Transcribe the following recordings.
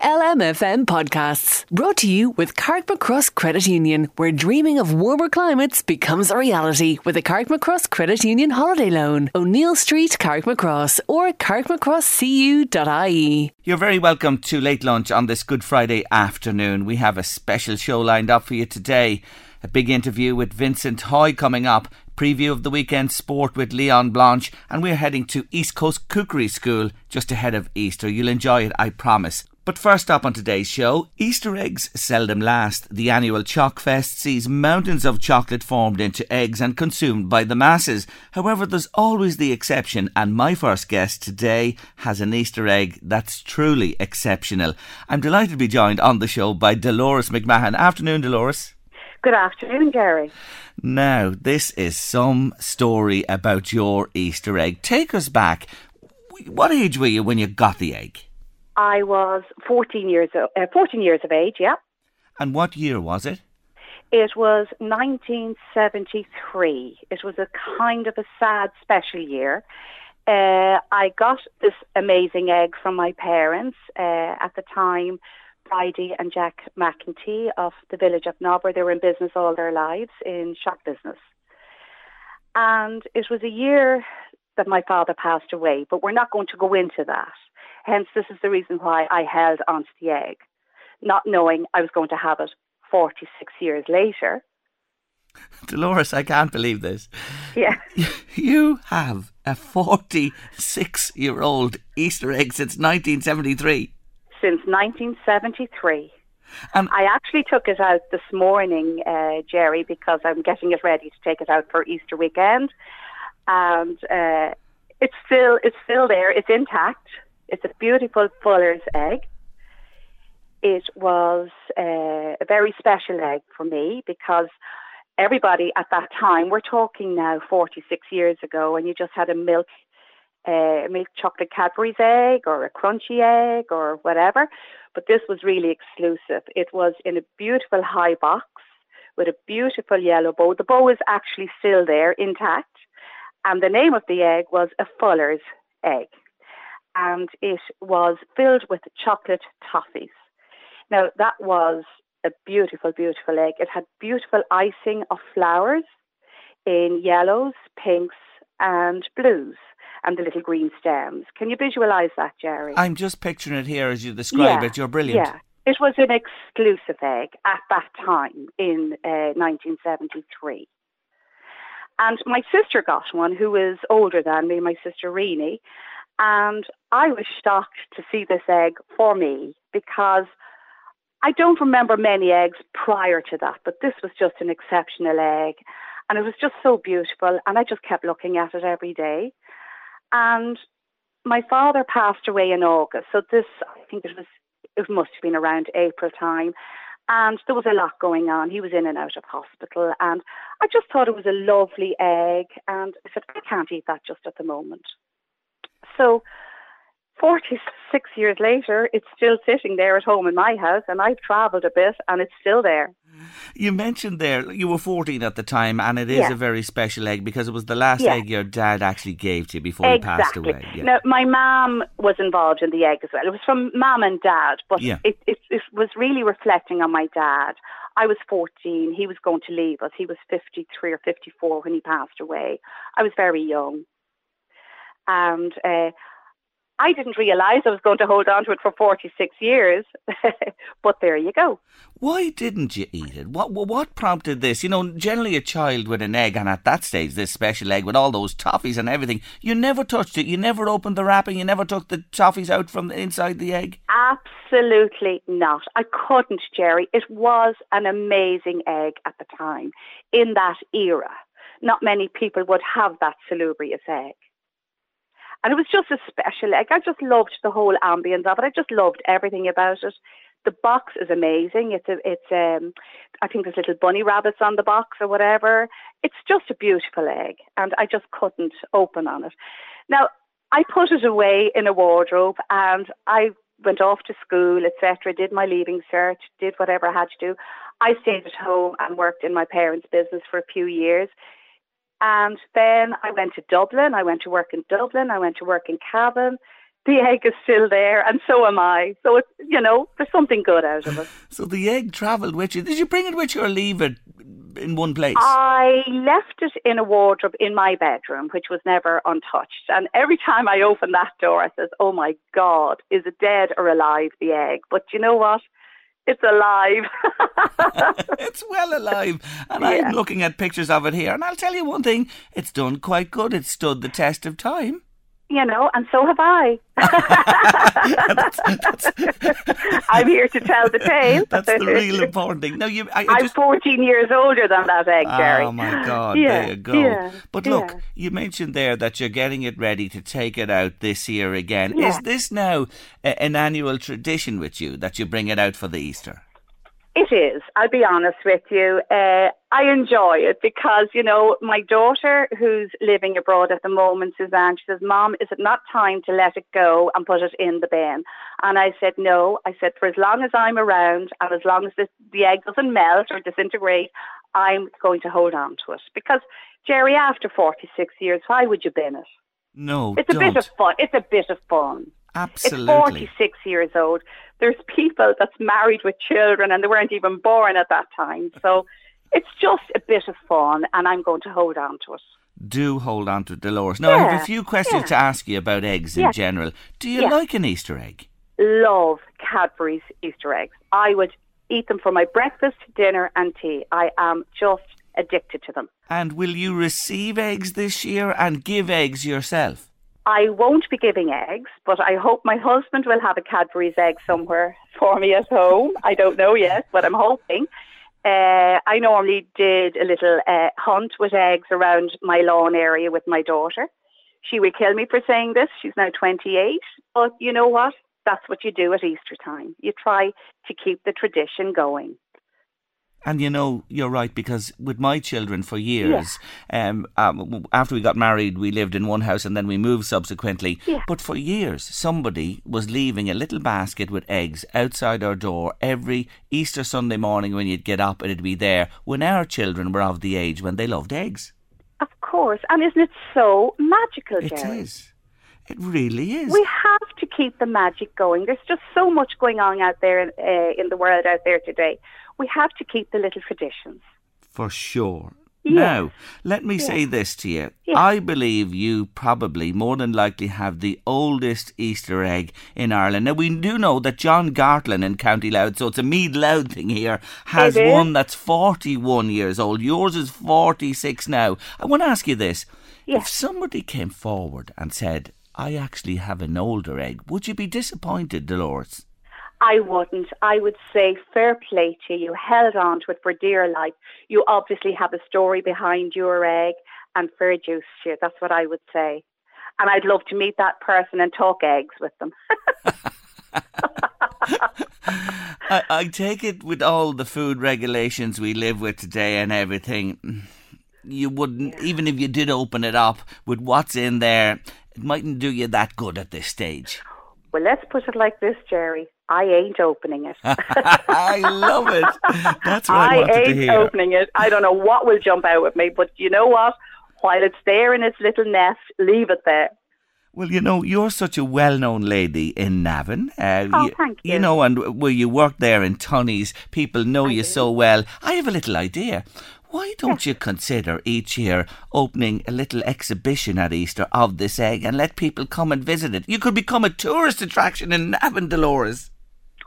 LMFM Podcasts, brought to you with Carrickmacross Credit Union, where dreaming of warmer climates becomes a reality with a Carrickmacross Credit Union holiday loan. O'Neill Street, Carrickmacross, or carrickmacrosscu.ie. You're very welcome to Late Lunch on this Good Friday afternoon. We have a special show lined up for you today. A big interview with Vincent Hoy coming up, preview of the weekend sport with Leon Blanche, and we're heading to East Coast Cookery School just ahead of Easter. You'll enjoy it, I promise. But first up on today's show, Easter eggs seldom last. The annual Chalk Fest sees mountains of chocolate formed into eggs and consumed by the masses. However, there's always the exception, and my first guest today has an Easter egg that's truly exceptional. I'm delighted to be joined on the show by Dolores McMahon. Afternoon, Dolores. Good afternoon, Gary. Now, this is some story about your Easter egg. Take us back. What age were you when you got the egg? I was 14 years, uh, 14 years of age, yeah. And what year was it? It was 1973. It was a kind of a sad, special year. Uh, I got this amazing egg from my parents uh, at the time. Bridie and Jack McEntee of the village of Nobber. They were in business all their lives in shop business. And it was a year that my father passed away, but we're not going to go into that. Hence, this is the reason why I held onto the egg, not knowing I was going to have it 46 years later. Dolores, I can't believe this. Yeah. You have a 46 year old Easter egg since 1973. Since 1973. Um, I actually took it out this morning, uh, Jerry, because I'm getting it ready to take it out for Easter weekend, and uh, it's still it's still there. It's intact. It's a beautiful fuller's egg. It was uh, a very special egg for me because everybody at that time, we're talking now 46 years ago, and you just had a milk, uh, milk chocolate Cadbury's egg or a crunchy egg or whatever. But this was really exclusive. It was in a beautiful high box with a beautiful yellow bow. The bow is actually still there intact. And the name of the egg was a Fuller's egg and it was filled with chocolate toffees. Now, that was a beautiful, beautiful egg. It had beautiful icing of flowers in yellows, pinks, and blues, and the little green stems. Can you visualize that, Jerry? I'm just picturing it here as you describe yeah, it. You're brilliant. Yeah. It was an exclusive egg at that time in uh, 1973. And my sister got one who was older than me, my sister Reenie, and I was shocked to see this egg for me because I don't remember many eggs prior to that, but this was just an exceptional egg. And it was just so beautiful. And I just kept looking at it every day. And my father passed away in August. So this, I think it was, it must have been around April time. And there was a lot going on. He was in and out of hospital. And I just thought it was a lovely egg. And I said, I can't eat that just at the moment. So 46 years later, it's still sitting there at home in my house, and I've travelled a bit, and it's still there. You mentioned there you were 14 at the time, and it is yeah. a very special egg because it was the last yeah. egg your dad actually gave to you before exactly. he passed away. Yeah. Now, my mum was involved in the egg as well. It was from mum and dad, but yeah. it, it, it was really reflecting on my dad. I was 14. He was going to leave us. He was 53 or 54 when he passed away. I was very young. And uh, I didn't realise I was going to hold on to it for 46 years, but there you go. Why didn't you eat it? What what prompted this? You know, generally a child with an egg, and at that stage, this special egg with all those toffees and everything, you never touched it. You never opened the wrapping. You never took the toffees out from inside the egg. Absolutely not. I couldn't, Jerry. It was an amazing egg at the time in that era. Not many people would have that salubrious egg. And it was just a special egg. I just loved the whole ambience of it. I just loved everything about it. The box is amazing. It's a, it's um, I think there's little bunny rabbits on the box or whatever. It's just a beautiful egg, and I just couldn't open on it. Now I put it away in a wardrobe, and I went off to school, etc. Did my leaving cert, did whatever I had to do. I stayed at home and worked in my parents' business for a few years. And then I went to Dublin. I went to work in Dublin. I went to work in Cavan. The egg is still there, and so am I. So it's you know, there's something good out of it. So the egg travelled with you. Did you bring it with you or leave it in one place? I left it in a wardrobe in my bedroom, which was never untouched. And every time I open that door, I says, "Oh my God, is it dead or alive? The egg?" But you know what? It's alive. it's well alive. And yeah. I'm looking at pictures of it here. And I'll tell you one thing it's done quite good. It's stood the test of time you know, and so have I. that's, that's I'm here to tell the tale. That's the real important thing. Now you, I, I am 14 years older than that egg, ah, Jerry. Oh my God! Yeah, there you go. Yeah, but look, yeah. you mentioned there that you're getting it ready to take it out this year again. Is this now a, an annual tradition with you that you bring it out for the Easter? It is. I'll be honest with you. Uh, I enjoy it because, you know, my daughter who's living abroad at the moment, Suzanne, she says, Mom, is it not time to let it go and put it in the bin? And I said, no. I said, for as long as I'm around and as long as this, the egg doesn't melt or disintegrate, I'm going to hold on to it. Because, Jerry, after 46 years, why would you bin it? No, It's don't. a bit of fun. It's a bit of fun. Absolutely. It's 46 years old. There's people that's married with children and they weren't even born at that time. So it's just a bit of fun and I'm going to hold on to it. Do hold on to it, Dolores. Now, yeah. I have a few questions yeah. to ask you about eggs in general. Do you like an Easter egg? Love Cadbury's Easter eggs. I would eat them for my breakfast, dinner, and tea. I am just addicted to them. And will you receive eggs this year and give eggs yourself? I won't be giving eggs, but I hope my husband will have a Cadbury's egg somewhere for me at home. I don't know yet, but I'm hoping. Uh, I normally did a little uh, hunt with eggs around my lawn area with my daughter. She will kill me for saying this. She's now 28. But you know what? That's what you do at Easter time. You try to keep the tradition going. And you know, you're right because with my children for years, yeah. um, um, after we got married, we lived in one house and then we moved subsequently. Yeah. But for years, somebody was leaving a little basket with eggs outside our door every Easter Sunday morning when you'd get up, it'd be there when our children were of the age when they loved eggs. Of course, and isn't it so magical, It Jerry? is. It really is. We have to keep the magic going. There's just so much going on out there uh, in the world out there today we have to keep the little traditions. For sure. Now, let me say this to you. I believe you probably more than likely have the oldest Easter egg in Ireland. Now, we do know that John Gartland in County Louth, so it's a Meath Louth thing here, has one that's 41 years old. Yours is 46 now. I want to ask you this. If somebody came forward and said, I actually have an older egg, would you be disappointed, Dolores? I wouldn't. I would say fair play to you. Held on to it for dear life. You obviously have a story behind your egg and fair juice to you. That's what I would say. And I'd love to meet that person and talk eggs with them. I, I take it with all the food regulations we live with today and everything, you wouldn't, yeah. even if you did open it up with what's in there, it mightn't do you that good at this stage. Well, let's put it like this, Jerry. I ain't opening it. I love it. That's what I, I wanted to hear. opening it. I don't know what will jump out at me, but you know what? While it's there in its little nest, leave it there. Well, you know, you're such a well-known lady in Navan. Uh, oh, you, thank you. You know, and where you work there in Tunney's, people know I you do. so well. I have a little idea. Why don't you consider each year opening a little exhibition at Easter of this egg and let people come and visit it? You could become a tourist attraction in Navan, Dolores.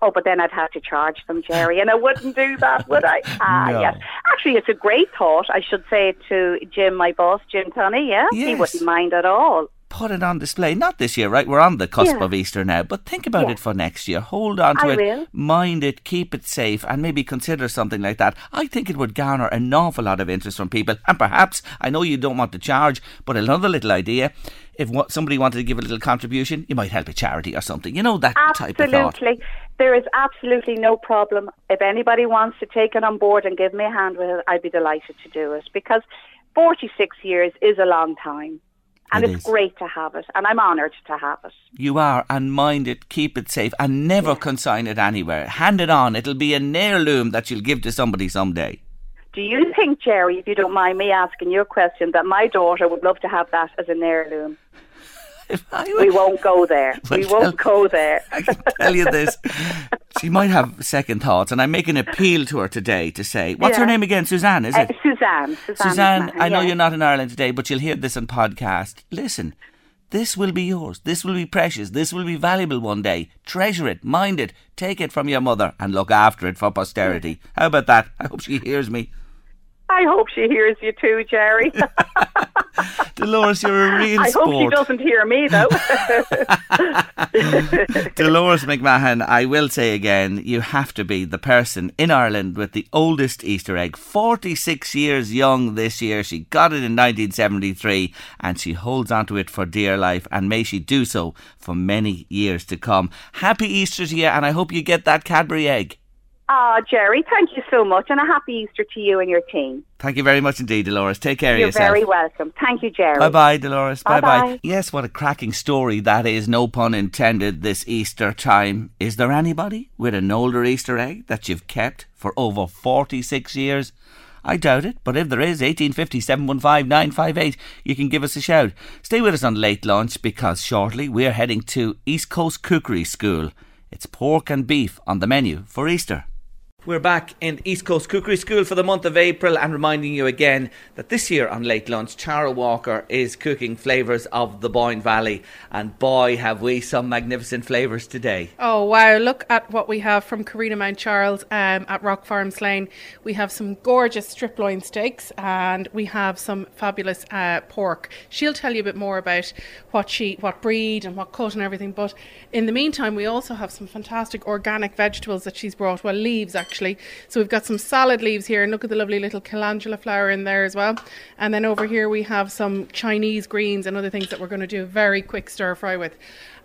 Oh, but then I'd have to charge them, Jerry, and I wouldn't do that, would I? Ah, no. yes. Actually, it's a great thought. I should say to Jim, my boss, Jim Tunney, yeah? Yes. He wouldn't mind at all. Put it on display. Not this year, right? We're on the cusp Yeah. of Easter now, but think about Yeah. it for next year. Hold on to I it, will. mind it, keep it safe, and maybe consider something like that. I think it would garner an awful lot of interest from people. And perhaps, I know you don't want to charge, but another little idea if somebody wanted to give a little contribution, you might help a charity or something. You know, that type of thought. Absolutely. There is absolutely no problem. If anybody wants to take it on board and give me a hand with it, I'd be delighted to do it because 46 years is a long time. And It it's is. great to have it, and I'm honoured to have it. You are, and mind it, keep it safe, and never consign it anywhere. Hand it on. It'll be an heirloom that you'll give to somebody someday. Do you think, Jerry, if you don't mind me asking you a question, that my daughter would love to have that as an heirloom? We won't go there. we won't go there. I can tell you this. She might have second thoughts, and I make an appeal to her today to say, what's her name again? Suzanne, is Uh, it? Suzanne. Suzanne. Suzanne, McMahon, I know yeah. you're not in Ireland today, but you'll hear this on podcast. Listen, this will be yours. This will be precious. This will be valuable one day. Treasure it, mind it, take it from your mother, and look after it for posterity. How about that? I hope she hears me. I hope she hears you too, Jerry. Dolores, you're a real I sport. hope she doesn't hear me, though. Dolores McMahon, I will say again, you have to be the person in Ireland with the oldest Easter egg. 46 years young this year. She got it in 1973 and she holds onto it for dear life and may she do so for many years to come. Happy Easter to you and I hope you get that Cadbury egg. Ah, Jerry, thank you so much, and a happy Easter to you and your team. Thank you very much indeed, Dolores. Take care You're of yourself. very welcome. Thank you, Jerry. Bye bye, Dolores. Bye bye. Yes, what a cracking story that is, no pun intended, this Easter time. Is there anybody with an older Easter egg that you've kept for over 46 years? I doubt it, but if there is, 1850 715 958, you can give us a shout. Stay with us on Late Lunch because shortly we're heading to East Coast Cookery School. It's pork and beef on the menu for Easter. We're back in East Coast Cookery School for the month of April and reminding you again that this year on Late Lunch, Tara Walker is cooking flavours of the Boyne Valley. And boy, have we some magnificent flavours today. Oh wow, look at what we have from Karina Mount Charles um, at Rock Farm Slane. We have some gorgeous strip loin steaks and we have some fabulous uh, pork. She'll tell you a bit more about what she, what breed and what cut and everything. But in the meantime, we also have some fantastic organic vegetables that she's brought. Well, leaves actually. So we've got some salad leaves here and look at the lovely little calendula flower in there as well. And then over here we have some Chinese greens and other things that we're going to do a very quick stir fry with.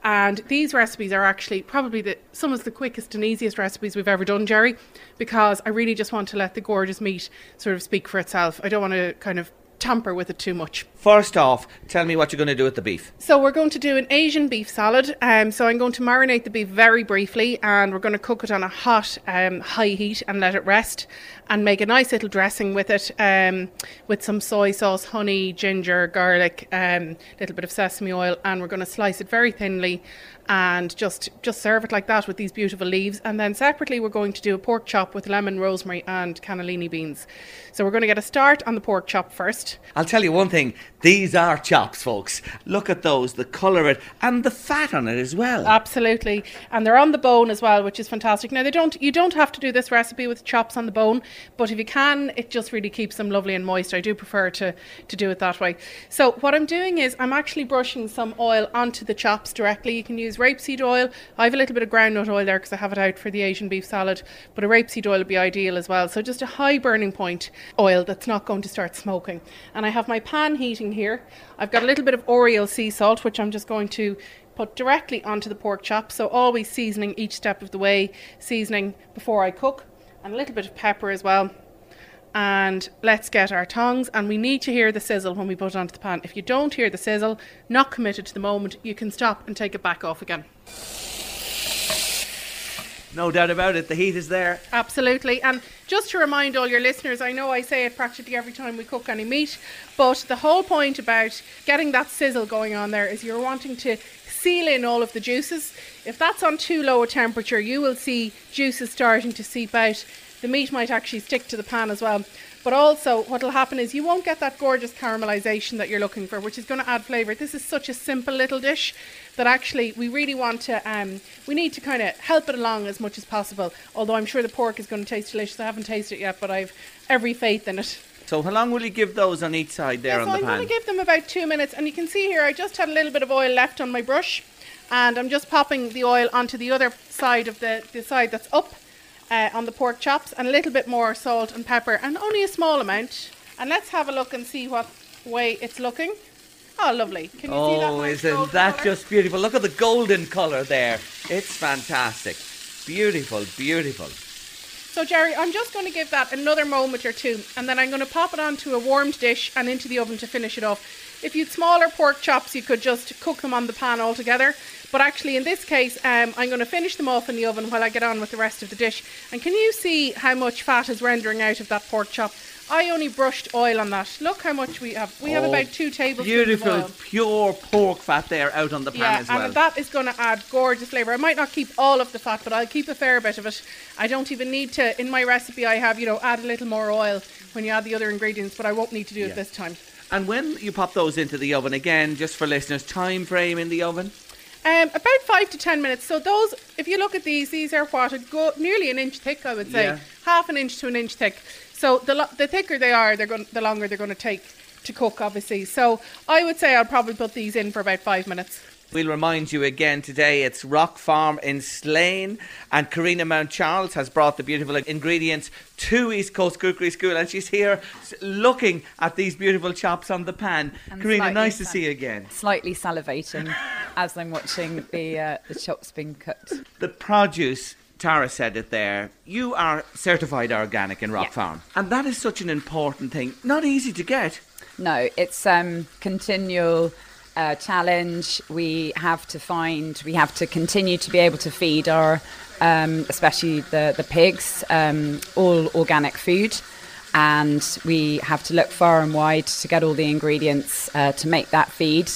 And these recipes are actually probably the, some of the quickest and easiest recipes we've ever done, Jerry, because I really just want to let the gorgeous meat sort of speak for itself. I don't want to kind of tamper with it too much. First off, tell me what you're going to do with the beef. So we're going to do an Asian beef salad. Um, so I'm going to marinate the beef very briefly, and we're going to cook it on a hot, um, high heat and let it rest, and make a nice little dressing with it, um, with some soy sauce, honey, ginger, garlic, a um, little bit of sesame oil, and we're going to slice it very thinly, and just just serve it like that with these beautiful leaves. And then separately, we're going to do a pork chop with lemon, rosemary, and cannellini beans. So we're going to get a start on the pork chop first. I'll tell you one thing these are chops, folks. Look at those, the colour of it, and the fat on it as well. Absolutely, and they're on the bone as well, which is fantastic. Now they don't, you don't have to do this recipe with chops on the bone, but if you can, it just really keeps them lovely and moist. I do prefer to to do it that way. So what I'm doing is I'm actually brushing some oil onto the chops directly. You can use rapeseed oil. I have a little bit of groundnut oil there because I have it out for the Asian beef salad, but a rapeseed oil would be ideal as well. So just a high burning point oil that's not going to start smoking. And I have my pan heating here. I've got a little bit of Oriel sea salt, which I'm just going to put directly onto the pork chop. So always seasoning each step of the way, seasoning before I cook, and a little bit of pepper as well. And let's get our tongs, and we need to hear the sizzle when we put it onto the pan. If you don't hear the sizzle, not committed to the moment, you can stop and take it back off again. No doubt about it, the heat is there. Absolutely. And just to remind all your listeners, I know I say it practically every time we cook any meat, but the whole point about getting that sizzle going on there is you're wanting to seal in all of the juices. If that's on too low a temperature, you will see juices starting to seep out. The meat might actually stick to the pan as well. But also, what will happen is you won't get that gorgeous caramelization that you're looking for, which is going to add flavour. This is such a simple little dish that actually we really want to, um, we need to kind of help it along as much as possible. Although I'm sure the pork is going to taste delicious. I haven't tasted it yet, but I've every faith in it. So how long will you give those on each side there yeah, on so the I'm pan? going to give them about two minutes, and you can see here I just had a little bit of oil left on my brush, and I'm just popping the oil onto the other side of the, the side that's up uh, on the pork chops, and a little bit more salt and pepper, and only a small amount. And let's have a look and see what way it's looking. Oh, lovely! Can you see that? Oh, nice isn't that colour? just beautiful? Look at the golden colour there. It's fantastic. Beautiful, beautiful. So, Jerry, I'm just going to give that another moment or two, and then I'm going to pop it onto a warmed dish and into the oven to finish it off. If you'd smaller pork chops, you could just cook them on the pan altogether. But actually, in this case, um, I'm going to finish them off in the oven while I get on with the rest of the dish. And can you see how much fat is rendering out of that pork chop? I only brushed oil on that. Look how much we have. We have Oh, about two tablespoons Beautiful, pure pork fat there out on the pan Yeah, as well. and that is going to add gorgeous flavour. I might not keep all of the fat, but I'll keep a fair bit of it. I don't even need to. In my recipe, I have you know add a little more oil when you add the other ingredients, but I won't need to do Yeah. it this time. And when you pop those into the oven again, just for listeners, time frame in the oven? Um, about five to ten minutes. So those, if you look at these, these are what a go nearly an inch thick. I would say Yeah. half an inch to an inch thick. So the lo- the thicker they are, they're going the longer they're going to take to cook. Obviously, so I would say I'll probably put these in for about five minutes. We'll remind you again today it's Rock Farm in Slane and Karina Mount Charles has brought the beautiful ingredients to East Coast Cookery School and she's here looking at these beautiful chops on the pan. And Karina, nice to see you again. Slightly salivating as I'm watching the uh, the chops being cooked. The produce, Tara said it there, you are certified organic in Rock Yeah. Farm. And that is such an important thing. Not easy to get. No, it's um continual uh, challenge. We have to find, we have to continue to be able to feed our, um, especially the the pigs, um, all organic food. And we have to look far and wide to get all the ingredients uh, to make that feed.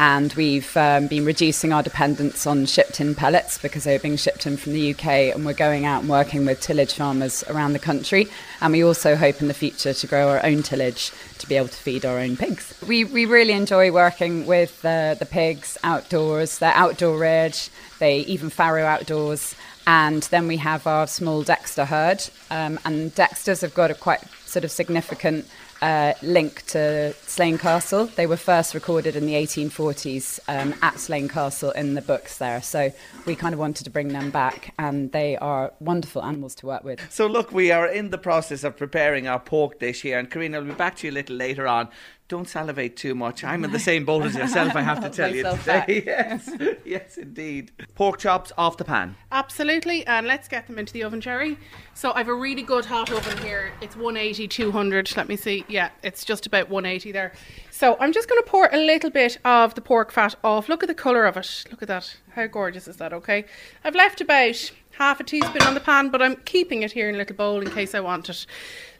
And we've um, been reducing our dependence on shipped in pellets because they're being shipped in from the UK. And we're going out and working with tillage farmers around the country. And we also hope in the future to grow our own tillage to be able to feed our own pigs. We, we really enjoy working with uh, the pigs outdoors. They're outdoor reared, they even farrow outdoors. And then we have our small Dexter herd. Um, and Dexters have got a quite sort of significant uh, link to Slane Castle. They were first recorded in the 1840s um, at Slane Castle in the books there. So we kind of wanted to bring them back, and they are wonderful animals to work with. So look, we are in the process of preparing our pork dish here, and Karina, I'll be back to you a little later on. Don't salivate too much. I'm in the same boat as yourself, I have to tell you today. Yes, yes, indeed. Pork chops off the pan. Absolutely, and let's get them into the oven, Jerry. So I've a really good hot oven here. It's 180, 200. Let me see. Yeah, it's just about 180 there. So I'm just going to pour a little bit of the pork fat off. Look at the colour of it. Look at that. How gorgeous is that? Okay. I've left about half a teaspoon on the pan, but I'm keeping it here in a little bowl in case I want it.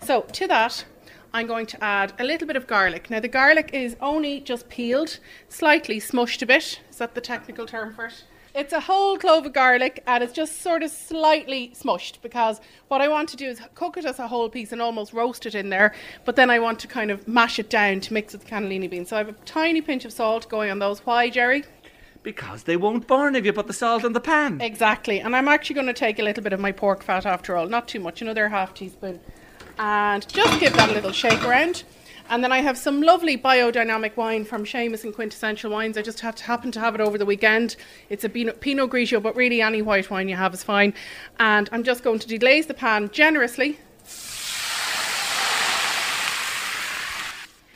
So to that, I'm going to add a little bit of garlic. Now the garlic is only just peeled, slightly smushed a bit. Is that the technical term for it? It's a whole clove of garlic and it's just sort of slightly smushed because what I want to do is cook it as a whole piece and almost roast it in there, but then I want to kind of mash it down to mix with the cannellini beans. So I have a tiny pinch of salt going on those. Why, Jerry? Because they won't burn if you put the salt in the pan. Exactly. And I'm actually going to take a little bit of my pork fat after all, not too much, another half teaspoon. And just give that a little shake around. And then I have some lovely biodynamic wine from Seamus and Quintessential Wines. I just to happen to have it over the weekend. It's a Pinot, Pinot Grigio, but really any white wine you have is fine. And I'm just going to deglaze the pan generously.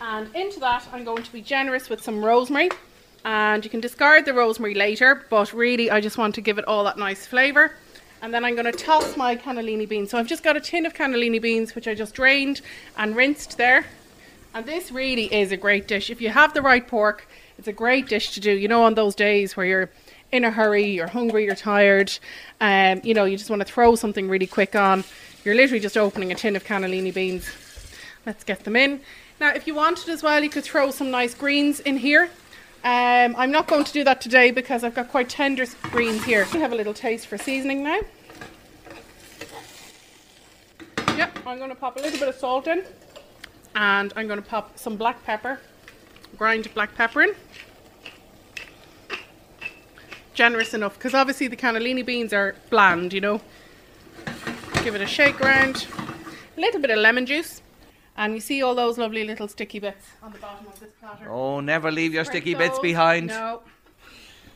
And into that, I'm going to be generous with some rosemary. And you can discard the rosemary later, but really, I just want to give it all that nice flavour. And then I'm going to toss my cannellini beans. So I've just got a tin of cannellini beans, which I just drained and rinsed there. And this really is a great dish. If you have the right pork, it's a great dish to do. You know, on those days where you're in a hurry, you're hungry, you're tired, um, you know, you just want to throw something really quick on. You're literally just opening a tin of cannellini beans. Let's get them in. Now, if you wanted as well, you could throw some nice greens in here. Um, I'm not going to do that today because I've got quite tender greens here. We have a little taste for seasoning now. Yep, I'm going to pop a little bit of salt in. And I'm going to pop some black pepper, grind black pepper in. Generous enough, because obviously the cannellini beans are bland, you know. Give it a shake around. A little bit of lemon juice. And you see all those lovely little sticky bits on the bottom of this platter. Oh, never leave your Scrape sticky bits behind. No.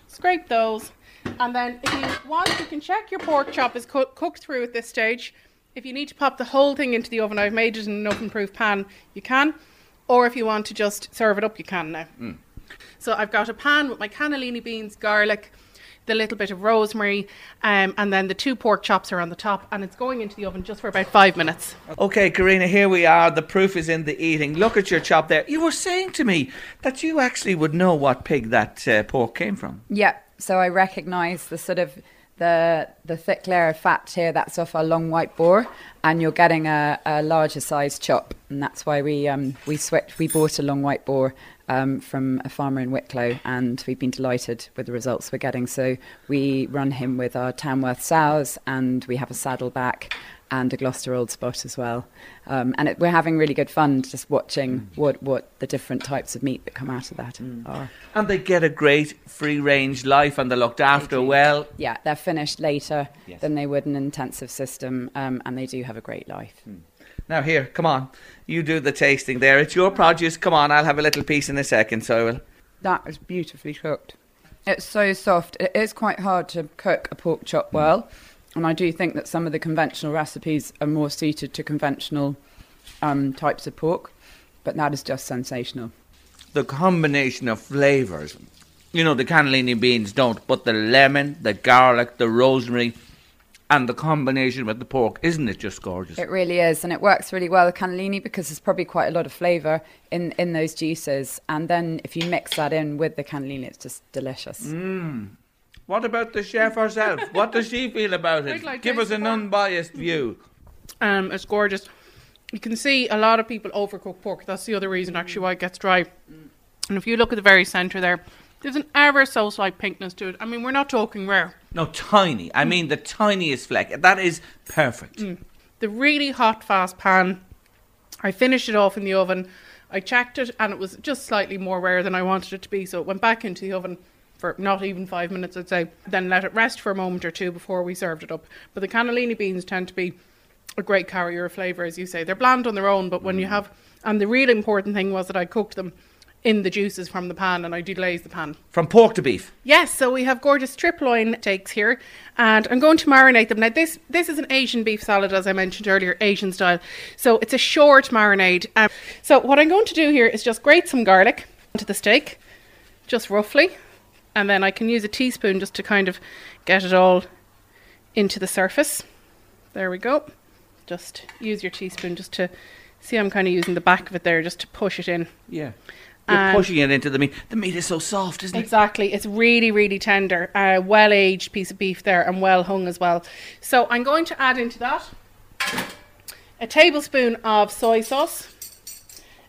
Scrape those. And then if you want, you can check your pork chop is co- cooked through at this stage. If you need to pop the whole thing into the oven, I've made it in an oven-proof pan, you can. Or if you want to just serve it up, you can now. Hmm. So I've got a pan with my cannellini beans, garlic, the little bit of rosemary, um, and then the two pork chops are on the top, and it's going into the oven just for about five minutes. Okay, Karina, here we are. The proof is in the eating. Look at your chop there. You were saying to me that you actually would know what pig that uh, pork came from. Yeah, so I recognise the sort of the the thick layer of fat here. That's off our long white boar, and you're getting a, a larger size chop, and that's why we um, we switched. We bought a long white boar um, from a farmer in Wicklow, and we've been delighted with the results we're getting. So we run him with our Tamworth sows, and we have a saddleback and a Gloucester Old Spot as well. Um, and it, we're having really good fun just watching what, what the different types of meat that come out of that are. And they get a great free range life and they're looked after well. Yeah, they're finished later Yes. than they would in an intensive system, um, and they do have a great life. Now, here, come on. You do the tasting there. It's your produce. Come on, I'll have a little piece in a second, so I will. That is beautifully cooked. It's so soft. It is quite hard to cook a pork chop well, and I do think that some of the conventional recipes are more suited to conventional um, types of pork, but that is just sensational. The combination of flavours. You know, the cannellini beans don't, but the lemon, the garlic, the rosemary, and the combination with the pork, isn't it just gorgeous? It really is, and it works really well with cannellini because there's probably quite a lot of flavour in, in those juices. And then if you mix that in with the cannellini, it's just delicious. What about the chef herself? what does she feel about it? I Give us an pork. unbiased view. Um, it's gorgeous. You can see a lot of people overcook pork. That's the other reason, actually, why it gets dry. And if you look at the very centre there, there's an ever so slight pinkness to it. I mean, we're not talking rare. No, tiny. I mean, the tiniest fleck. That is perfect. The really hot, fast pan. I finished it off in the oven. I checked it, and it was just slightly more rare than I wanted it to be. So it went back into the oven for not even five minutes, I'd say. Then let it rest for a moment or two before we served it up. But the cannellini beans tend to be a great carrier of flavour, as you say. They're bland on their own, but when you have, and the real important thing was that I cooked them in the juices from the pan, and I deglaze the pan. From pork to beef. Yes, so we have gorgeous strip loin steaks here, and I'm going to marinate them. Now, this this is an Asian beef salad, as I mentioned earlier, Asian style. So it's a short marinade. Um, so what I'm going to do here is just grate some garlic onto the steak, just roughly, and then I can use a teaspoon just to kind of get it all into the surface. There we go. Just use your teaspoon just to see. I'm kind of using the back of it there just to push it in. Yeah. You're And- pushing it into the meat. The meat is so soft, isn't it? Exactly. It's really, really tender. A well aged piece of beef there and well hung as well. So I'm going to add into that a tablespoon of soy sauce,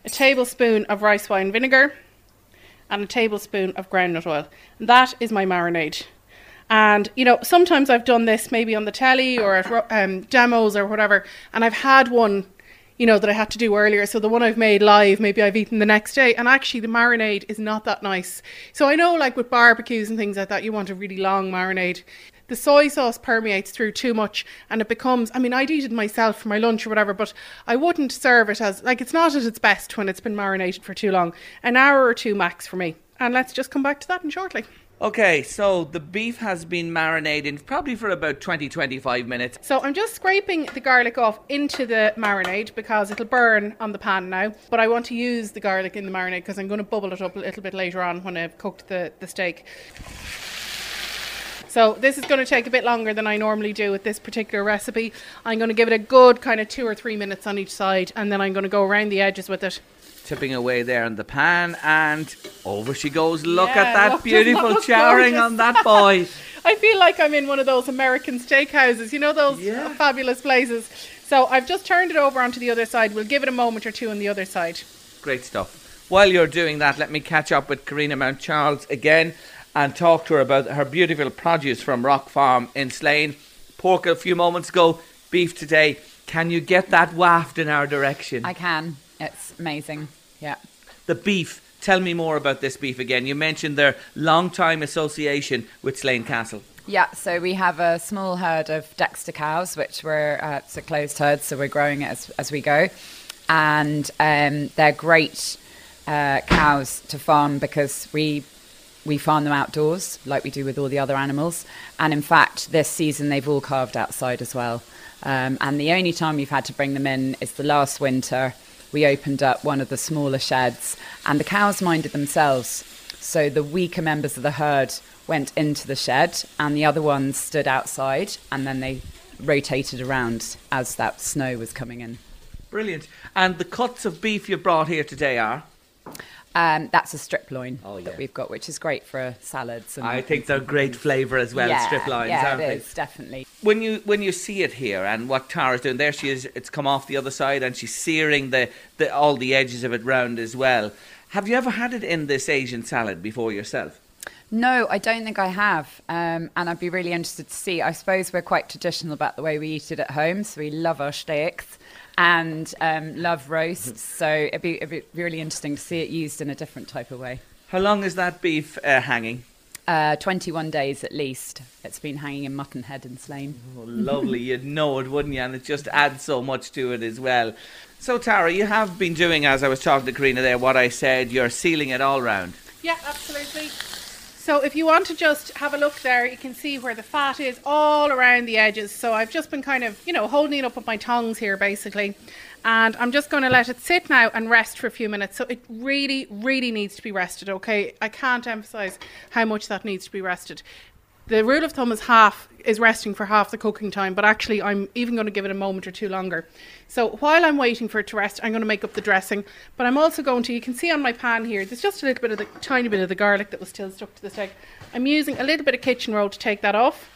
a tablespoon of rice wine vinegar, and a tablespoon of groundnut oil. And that is my marinade. And you know, sometimes I've done this maybe on the telly or at um, demos or whatever, and I've had one, you know, that I had to do earlier. So the one I've made live, maybe I've eaten the next day, and actually the marinade is not that nice. So I know, like with barbecues and things like that, you want a really long marinade. The soy sauce permeates through too much, and it becomes. I mean, I'd eat it myself for my lunch or whatever, but I wouldn't serve it as like it's not at its best when it's been marinated for too long. An hour or two max for me. And let's just come back to that in shortly. Okay, so the beef has been marinated probably for about 20 25 minutes. So I'm just scraping the garlic off into the marinade because it'll burn on the pan now. But I want to use the garlic in the marinade because I'm going to bubble it up a little bit later on when I've cooked the, the steak. So this is going to take a bit longer than I normally do with this particular recipe. I'm going to give it a good kind of two or three minutes on each side and then I'm going to go around the edges with it. Tipping away there in the pan, and over she goes. Look Yeah, at that beautiful that looks chowering gorgeous. on that boy. I feel like I'm in one of those American steakhouses, you know, those Yeah. fabulous places. So I've just turned it over onto the other side. We'll give it a moment or two on the other side. Great stuff. While you're doing that, let me catch up with Karina Mount Charles again and talk to her about her beautiful produce from Rock Farm in Slane. Pork a few moments ago, beef today. Can you get that waft in our direction? I can. It's amazing. Yeah. The beef. Tell me more about this beef again. You mentioned their long time association with Slane Castle. Yeah, so we have a small herd of Dexter cows, which we're uh, it's a closed herd, so we're growing it as, as we go, and um, they're great uh, cows to farm because we we farm them outdoors like we do with all the other animals, and in fact, this season they've all calved outside as well. Um, and the only time we've had to bring them in is the last winter. We opened up one of the smaller sheds, and the cows minded themselves. So the weaker members of the herd went into the shed, and the other ones stood outside, and then they rotated around as that snow was coming in. Brilliant. And the cuts of beef you brought here today are? Um, that's a strip loin oh, yeah. that we've got, which is great for salads. And I think they're great flavour as well, yeah, strip loins, yeah, aren't it they? is, definitely. When you when you see it here and what Tara's doing, there she is. It's come off the other side and she's searing the, the all the edges of it round as well. Have you ever had it in this Asian salad before yourself? No, I don't think I have. Um, and I'd be really interested to see. I suppose we're quite traditional about the way we eat it at home. So we love our steaks and um, love roasts. So it'd be, it'd be, really interesting to see it used in a different type of way. How long is that beef uh, hanging? Uh, 21 days at least. It's been hanging in Muttonhead and Slane. Oh, lovely. You'd know it, wouldn't you? And it just adds so much to it as well. So, Tara, you have been doing, as I was talking to Karina there, what I said, you're sealing it all round. Yeah, absolutely. So if you want to just have a look there, you can see where the fat is all around the edges. So I've just been kind of, you know, holding it up with my tongs here basically. And I'm just going to let it sit now and rest for a few minutes. So it really, really needs to be rested, okay? I can't emphasize how much that needs to be rested the rule of thumb is half is resting for half the cooking time, but actually I'm even going to give it a moment or two longer. So while I'm waiting for it to rest, I'm going to make up the dressing. But I'm also going to, you can see on my pan here, there's just a little bit of the tiny bit of the garlic that was still stuck to the steak. I'm using a little bit of kitchen roll to take that off.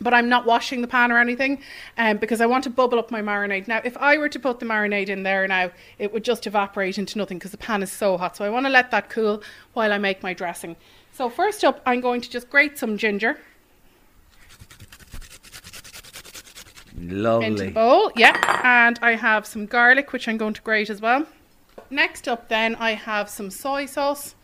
But I'm not washing the pan or anything um, because I want to bubble up my marinade. Now, if I were to put the marinade in there now, it would just evaporate into nothing because the pan is so hot. So I want to let that cool while I make my dressing. So first up, I'm going to just grate some ginger. Lovely. Into the bowl, yeah. And I have some garlic, which I'm going to grate as well. Next up, then, I have some soy sauce.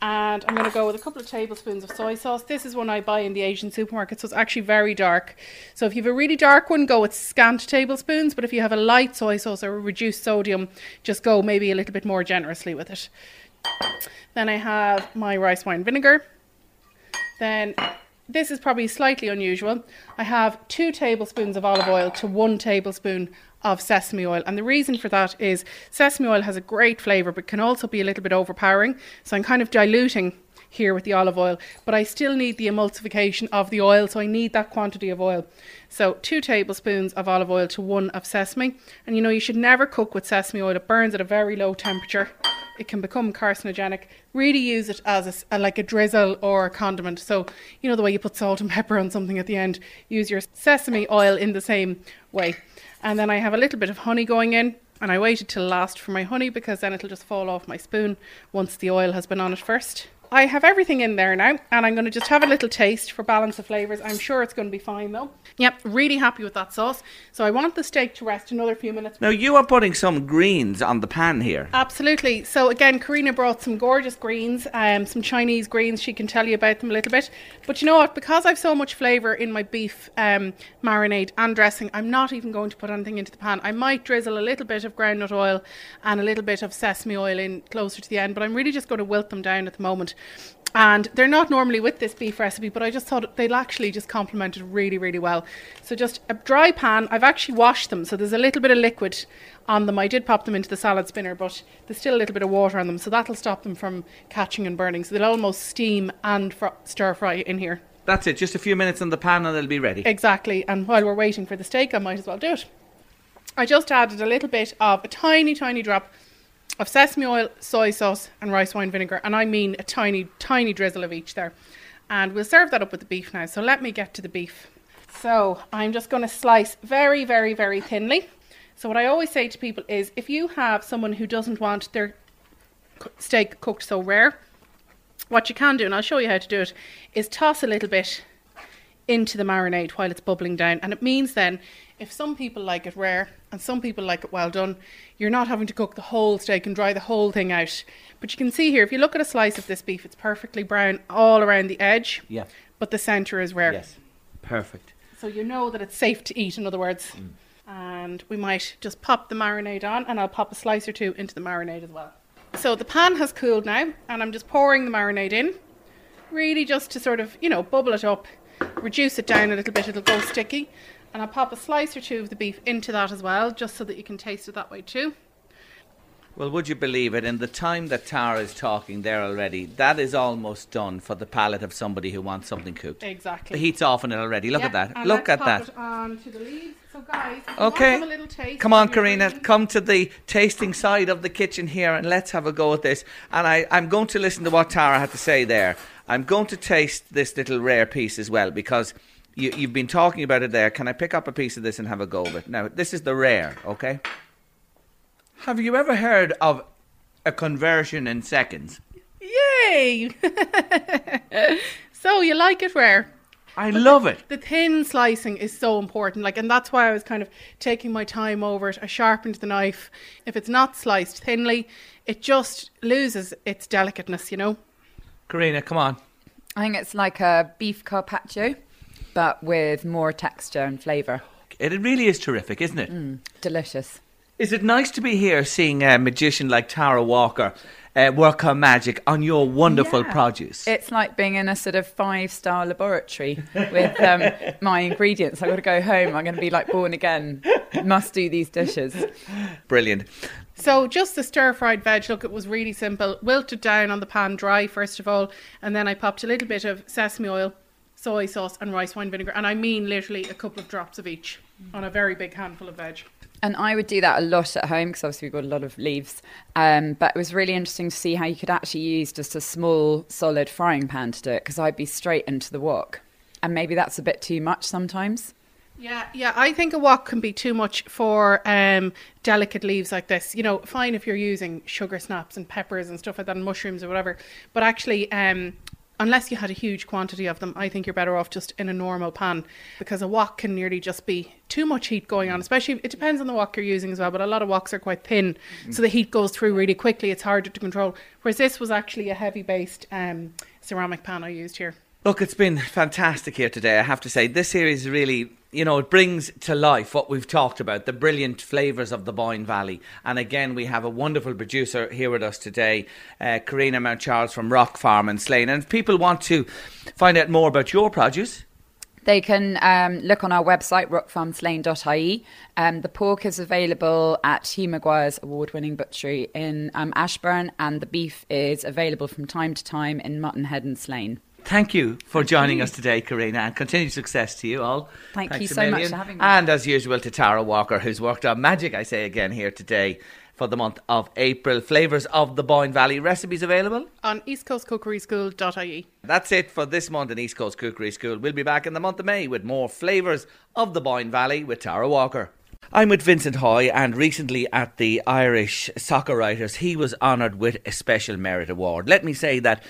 And I'm going to go with a couple of tablespoons of soy sauce. This is one I buy in the Asian supermarket, so it's actually very dark. So if you have a really dark one, go with scant tablespoons. But if you have a light soy sauce or a reduced sodium, just go maybe a little bit more generously with it. Then I have my rice wine vinegar. Then this is probably slightly unusual. I have two tablespoons of olive oil to one tablespoon of sesame oil. And the reason for that is sesame oil has a great flavour but can also be a little bit overpowering. So I'm kind of diluting here with the olive oil, but I still need the emulsification of the oil, so I need that quantity of oil. So, two tablespoons of olive oil to one of sesame. And you know, you should never cook with sesame oil, it burns at a very low temperature. It can become carcinogenic. Really use it as a, like a drizzle or a condiment. So, you know, the way you put salt and pepper on something at the end, use your sesame oil in the same way. And then I have a little bit of honey going in. And I waited till last for my honey because then it'll just fall off my spoon once the oil has been on it first. I have everything in there now, and I'm going to just have a little taste for balance of flavours. I'm sure it's going to be fine though. Yep, really happy with that sauce. So I want the steak to rest another few minutes. Now you are putting some greens on the pan here. Absolutely. So again, Karina brought some gorgeous greens, um, some Chinese greens. She can tell you about them a little bit. But you know what? Because I've so much flavour in my beef um, marinade and dressing, I'm not even going to put anything into the pan. I might drizzle a little bit of groundnut oil and a little bit of sesame oil in closer to the end, but I'm really just going to wilt them down at the moment and they're not normally with this beef recipe but I just thought they'd actually just complement it really really well. So just a dry pan. I've actually washed them so there's a little bit of liquid on them. I did pop them into the salad spinner but there's still a little bit of water on them so that'll stop them from catching and burning. So they'll almost steam and fr- stir fry in here. That's it. Just a few minutes in the pan and they'll be ready. Exactly. And while we're waiting for the steak I might as well do it. I just added a little bit of a tiny tiny drop of sesame oil, soy sauce, and rice wine vinegar. And I mean a tiny, tiny drizzle of each there. And we'll serve that up with the beef now. So let me get to the beef. So I'm just going to slice very, very, very thinly. So what I always say to people is if you have someone who doesn't want their steak cooked so rare, what you can do, and I'll show you how to do it, is toss a little bit into the marinade while it's bubbling down. And it means then if some people like it rare and some people like it well done, you're not having to cook the whole steak and dry the whole thing out. But you can see here, if you look at a slice of this beef, it's perfectly brown all around the edge. Yeah. But the centre is rare. Yes. Perfect. So you know that it's safe to eat, in other words. Mm. And we might just pop the marinade on, and I'll pop a slice or two into the marinade as well. So the pan has cooled now, and I'm just pouring the marinade in, really just to sort of, you know, bubble it up, reduce it down a little bit, it'll go sticky. And I'll pop a slice or two of the beef into that as well, just so that you can taste it that way too. Well, would you believe it? In the time that Tara is talking there already, that is almost done for the palate of somebody who wants something cooked. Exactly. The heat's off on it already. Look at that. Look at that. So guys, okay. Come on, Karina. Come to the tasting side of the kitchen here, and let's have a go at this. And I, I'm going to listen to what Tara had to say there. I'm going to taste this little rare piece as well because you, you've been talking about it there. Can I pick up a piece of this and have a go of it? Now, this is the rare, okay? Have you ever heard of a conversion in seconds? Yay! so you like it rare? I but love it. The thin slicing is so important, like, and that's why I was kind of taking my time over it. I sharpened the knife. If it's not sliced thinly, it just loses its delicateness, you know. Karina, come on. I think it's like a beef carpaccio but with more texture and flavour. It really is terrific, isn't it? Mm, delicious. Is it nice to be here seeing a magician like Tara Walker uh, work her magic on your wonderful yeah. produce? It's like being in a sort of five star laboratory with um, my ingredients. I've got to go home. I'm going to be like born again. Must do these dishes. Brilliant. So just the stir fried veg, look, it was really simple. Wilted down on the pan dry, first of all, and then I popped a little bit of sesame oil soy sauce and rice wine vinegar. And I mean literally a couple of drops of each on a very big handful of veg. And I would do that a lot at home because obviously we've got a lot of leaves. Um, but it was really interesting to see how you could actually use just a small, solid frying pan to do it because I'd be straight into the wok. And maybe that's a bit too much sometimes. Yeah, yeah. I think a wok can be too much for um, delicate leaves like this. You know, fine if you're using sugar snaps and peppers and stuff like that, and mushrooms or whatever. But actually, um, unless you had a huge quantity of them, I think you're better off just in a normal pan because a wok can nearly just be too much heat going on. Especially, it depends on the wok you're using as well, but a lot of woks are quite thin, mm. so the heat goes through really quickly. It's harder to control. Whereas this was actually a heavy based um, ceramic pan I used here. Look, it's been fantastic here today. I have to say, this series really you know, it brings to life what we've talked about the brilliant flavours of the Boyne Valley. And again, we have a wonderful producer here with us today, uh, Karina Mount Charles from Rock Farm and Slane. And if people want to find out more about your produce, they can um, look on our website, rockfarmslane.ie. Um, the pork is available at Hugh Maguire's award winning butchery in um, Ashbourne, and the beef is available from time to time in Muttonhead and Slane. Thank you for Thank joining you. us today, Karina, and continued success to you all. Thank Thanks you so much for having me. And as usual, to Tara Walker, who's worked on magic, I say again here today for the month of April. Flavours of the Boyne Valley recipes available on eastcoastcookeryschool.ie. That's it for this month in East Coast Cookery School. We'll be back in the month of May with more flavours of the Boyne Valley with Tara Walker. I'm with Vincent Hoey, and recently at the Irish Soccer Writers, he was honoured with a Special Merit Award. Let me say that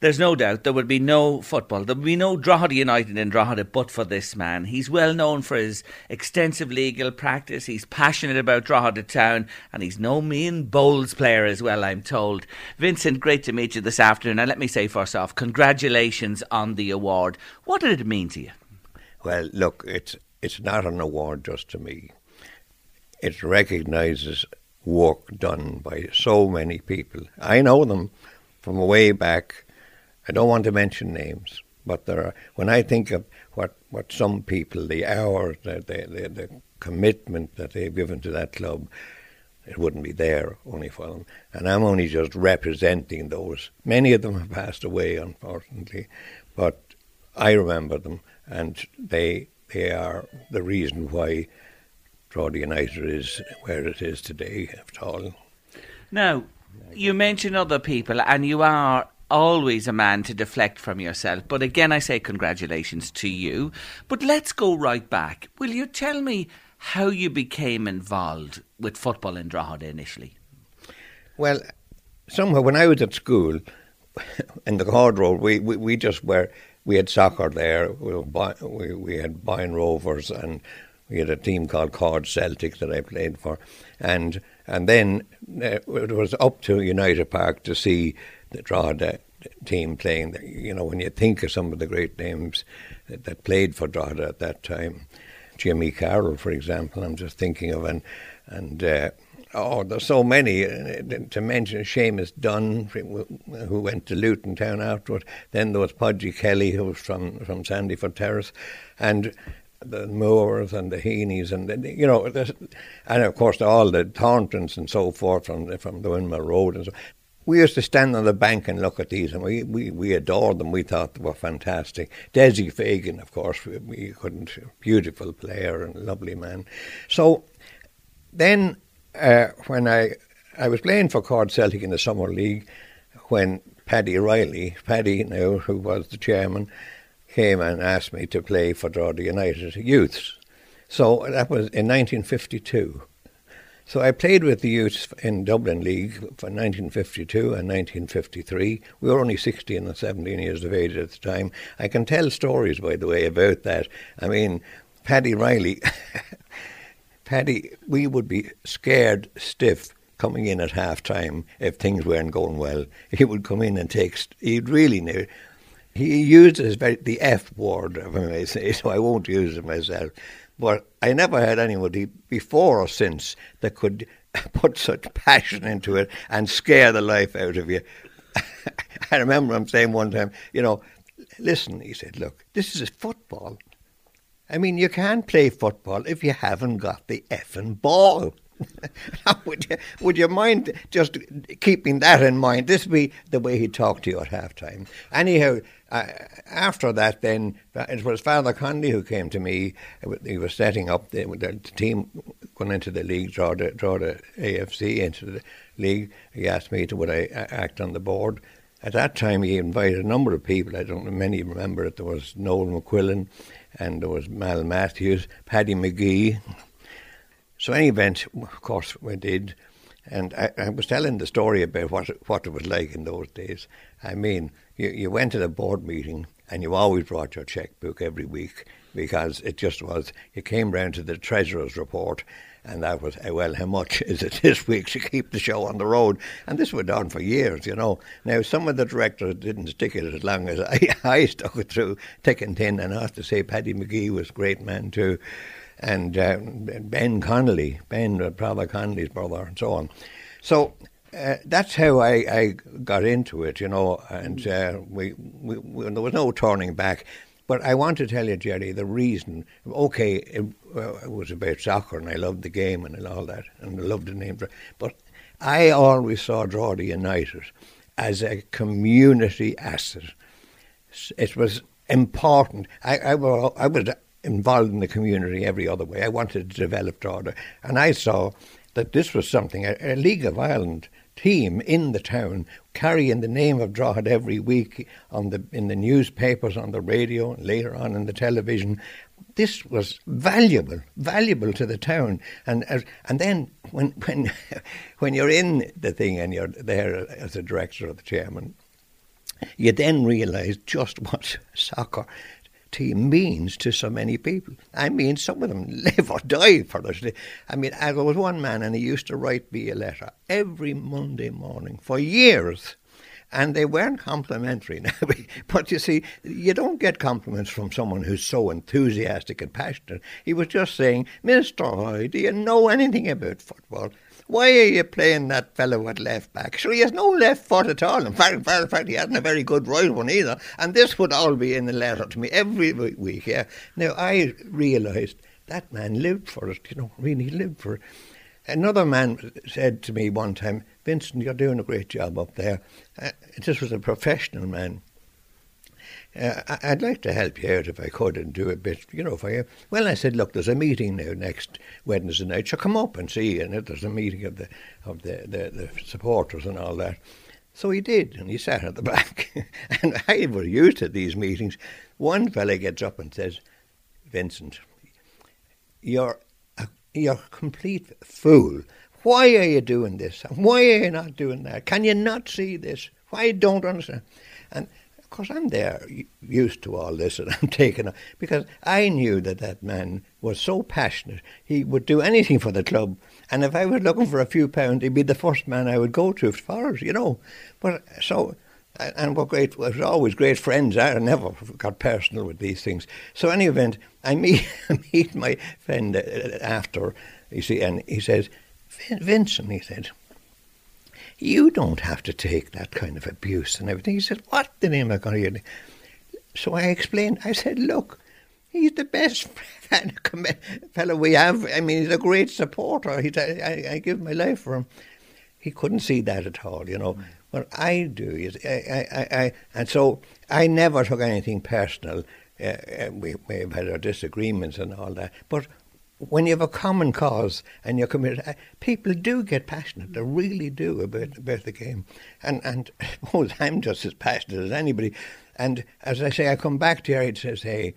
there's no doubt there would be no football. There would be no Drogheda United in Drogheda but for this man. He's well known for his extensive legal practice. He's passionate about Drogheda Town and he's no mean bowls player as well, I'm told. Vincent, great to meet you this afternoon. And let me say first off, congratulations on the award. What did it mean to you? Well, look, it's it's not an award just to me. It recognises work done by so many people. I know them from way back I don't want to mention names, but there are, when I think of what, what some people, the hours, the, the, the, commitment that they've given to that club, it wouldn't be there only for them. And I'm only just representing those. Many of them have passed away, unfortunately, but I remember them, and they they are the reason why Drogheda United is where it is today, after all. Now, you mention other people, and you are always a man to deflect from yourself. But again, I say congratulations to you. But let's go right back. Will you tell me how you became involved with football in Drogheda initially? Well, somehow when I was at school in the Road, we, we, we just were, we had soccer there. We, we, we had Boyne Rovers and We had a team called Cord Celtic that I played for, and and then uh, it was up to United Park to see the Drogheda team playing. You know, when you think of some of the great names that, that played for Drogheda at that time, Jimmy Carroll, for example, I'm just thinking of, and and uh, oh, there's so many. Uh, to mention Seamus Dunne, who went to Luton Town afterward. Then there was Podgy Kelly, who was from from Sandyford Terrace, and the Moors and the Heaney's and the, you know, and of course all the Thorntons and so forth from from the Windmill Road and so. We used to stand on the bank and look at these, and we, we, we adored them. We thought they were fantastic. Desi Fagan, of course, we, we couldn't. Beautiful player and lovely man. So then, uh, when I I was playing for Cord Celtic in the Summer League, when Paddy Riley, Paddy now, who was the chairman, came and asked me to play for Drogheda United youths. So that was in 1952. So I played with the youths in Dublin League for 1952 and 1953. We were only 16 and 17 years of age at the time. I can tell stories, by the way, about that. I mean, Paddy Riley, Paddy, we would be scared stiff coming in at half time if things weren't going well. He would come in and take, he'd really know he uses the F word, if I may say, so I won't use it myself. But I never had anybody before or since that could put such passion into it and scare the life out of you. I remember him saying one time, you know, listen, he said, look, this is football. I mean, you can't play football if you haven't got the effing ball. would you would you mind just keeping that in mind? This be the way he talked to you at halftime. Anyhow, uh, after that, then uh, it was Father Connolly who came to me. Uh, he was setting up the, the team going into the league, Drogheda, draw the AFC into the league. He asked me to would I uh, act on the board. At that time, he invited a number of people. I don't know many remember it. There was Noel McQuillan, and there was Mal Matthews, Paddy McGee. So, any event, of course, we did. And I, I, was telling the story about what what it was like in those days. I mean, you, you went to the board meeting and you always brought your checkbook every week because it just was. You came round to the treasurer's report, and that was well, how much is it this week to keep the show on the road? And this went on for years, you know. Now some of the directors didn't stick it as long as I, I stuck it through thick and thin, and I have to say, Paddy McGee was a great man too and uh, Ben Connolly, Ben uh, Father Connolly's brother, and so on. So uh, that's how I, I, got into it, you know, and uh, we, we, we, there was no turning back. But I want to tell you, Jerry, the reason. Okay, it, it was about soccer, and I loved the game and all that, and I loved the name. But I always saw Drogheda United as a community asset. It was important. I, I, I was involved in the community every other way. I wanted to develop Drogheda. And I saw that this was something, a, a, League of Ireland team in the town carrying the name of Drogheda every week on the in the newspapers, on the radio, and later on in the television. This was valuable, valuable to the town, and uh, and then when when when you're in the thing and you're there as a director or the chairman, you then realise just what soccer team means to so many people. I mean, some of them live or die for us. I mean, there was one man and he used to write me a letter every Monday morning for years. And they weren't complimentary but you see, you don't get compliments from someone who's so enthusiastic and passionate. He was just saying, Mr. Hoey, do you know anything about football? Why are you playing that fellow at left back? So he has no left foot at all. In fact, in fact, he hasn't a very good right one either. And this would all be in the letter to me every week. Yeah. Now I realised that man lived for it. You know, really lived for it. Another man said to me one time, Vincent, you're doing a great job up there. Uh, this was a professional man. Uh, I'd like to help you out if I could and do a bit, you know, for you. Well, I said, look, there's a meeting now next Wednesday night, so come up and see. And there's a meeting of the of the, the, the supporters and all that. So he did, and he sat at the back. and I was used to these meetings. One fella gets up and says, Vincent, you're a, you're a complete fool. Why are you doing this? Why are you not doing that? Can you not see this? Why don't understand? And of course, I'm there used to all this, and I'm taking it because I knew that that man was so passionate. He would do anything for the club, and if I was looking for a few pounds, he'd be the first man I would go to for it, you know. But so, and we're great. We're always great friends. I never got personal with these things. So, any event, I meet meet my friend uh, after, you see, and he says, Vincent, he said you don't have to take that kind of abuse and everything. He said, What the name of God? So I explained, I said, Look, he's the best fellow we have. I mean, he's a great supporter. He's, I, I give my life for him. He couldn't see that at all, you know. What I do is, I, I, I, and so I never took anything personal. Uh, uh we may have had our disagreements and all that, but when you have a common cause and you're committed, uh, people do get passionate. They really do about, about the game. And and oh, I'm just as passionate as anybody. And as I say, I come back to here to say, hey,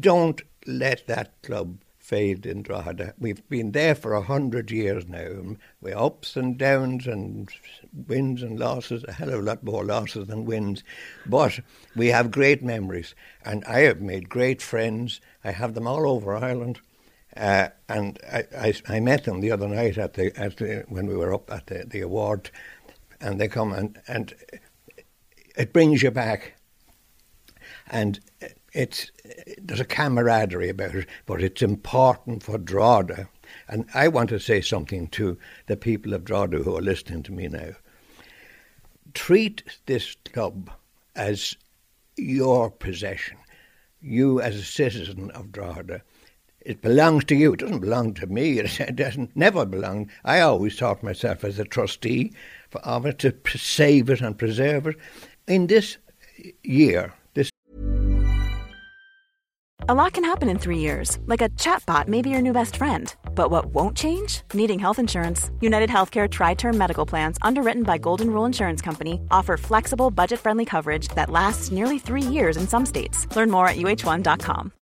don't let that club fail in Drogheda. We've been there for a hundred years now. We're ups and downs and wins and losses, a hell of a lot more losses than wins. But we have great memories. And I have made great friends. I have them all over Ireland. Uh, and I, I, I, met them the other night at the, at the when we were up at the, the award, and they come and, and it brings you back. And it's there's a camaraderie about it, but it's important for Drogheda. And I want to say something to the people of Drogheda who are listening to me now. Treat this club as your possession. You, as a citizen of Drogheda, it belongs to you. It doesn't belong to me. It doesn't never belong. I always thought myself as a trustee for, of it to save it and preserve it. In this year, this. A lot can happen in three years, like a chatbot may be your new best friend. But what won't change? Needing health insurance. United Healthcare Tri Term Medical Plans, underwritten by Golden Rule Insurance Company, offer flexible, budget friendly coverage that lasts nearly three years in some states. Learn more at uhone.com.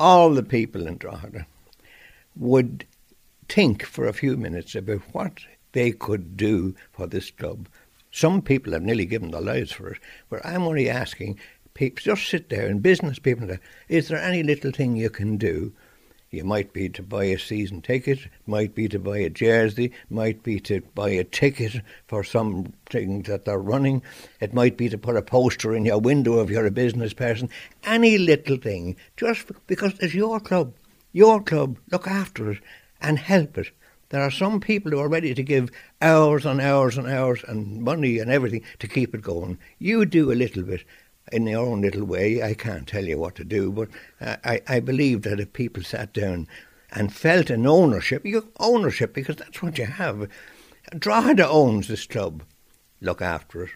all the people in Drogheda would think for a few minutes about what they could do for this club. Some people have nearly given their lives for it, but I'm only asking people just sit there and business people, is there any little thing you can do you might be to buy a season ticket, might be to buy a jersey, might be to buy a ticket for something that they're running. It might be to put a poster in your window if you're a business person. Any little thing, just because it's your club, your club, look after it and help it. There are some people who are ready to give hours and hours and hours and money and everything to keep it going. You do a little bit in your own little way. I can't tell you what to do, but I, I believe that if people sat down and felt an ownership, your ownership because that's what you have. Drogheda owns this club. Look after it.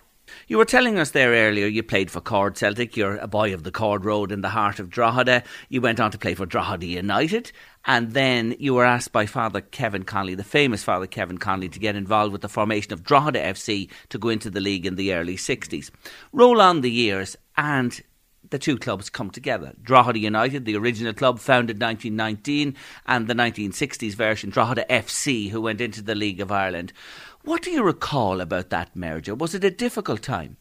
You were telling us there earlier you played for Cord Celtic. You're a boy of the Cord Road in the heart of Drogheda. You went on to play for Drogheda United. And then you were asked by Father Kevin Connolly, the famous Father Kevin Connolly, to get involved with the formation of Drogheda FC to go into the league in the early 60s. Roll on the years, and the two clubs come together. Drogheda United, the original club founded 1919, and the 1960s version, Drogheda FC, who went into the League of Ireland. What do you recall about that merger? Was it a difficult time?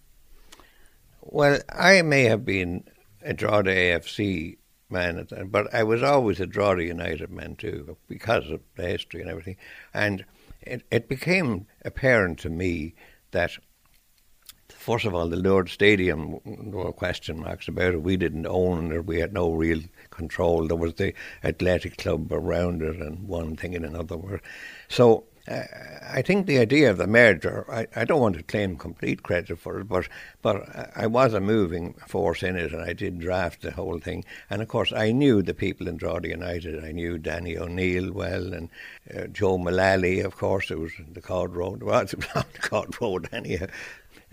Well, I may have been a Drogheda AFC man, at that, but I was always a Drogheda United man too, because of the history and everything. And it, it became apparent to me that first of all, the Lourdes Stadium, there were question marks about it. We didn't own it, we had no real control. There was the athletic club around it, and one thing and another. So uh, I think the idea of the merger, I, I don't want to claim complete credit for it, but but I was a moving force in it, and I did draft the whole thing. And of course, I knew the people in Drogheda United. I knew Danny O'Neill well, and uh, Joe Mullally, of course. It was the Cord Road. Well, it's not the Cord Road anyhow.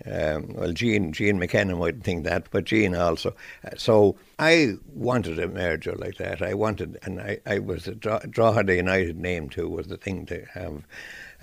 Um, well, Jean, Jean McKenna might think that, but Jean also. So I wanted a merger like that. I wanted, and I, I was a Drogheda United name too was the thing to have,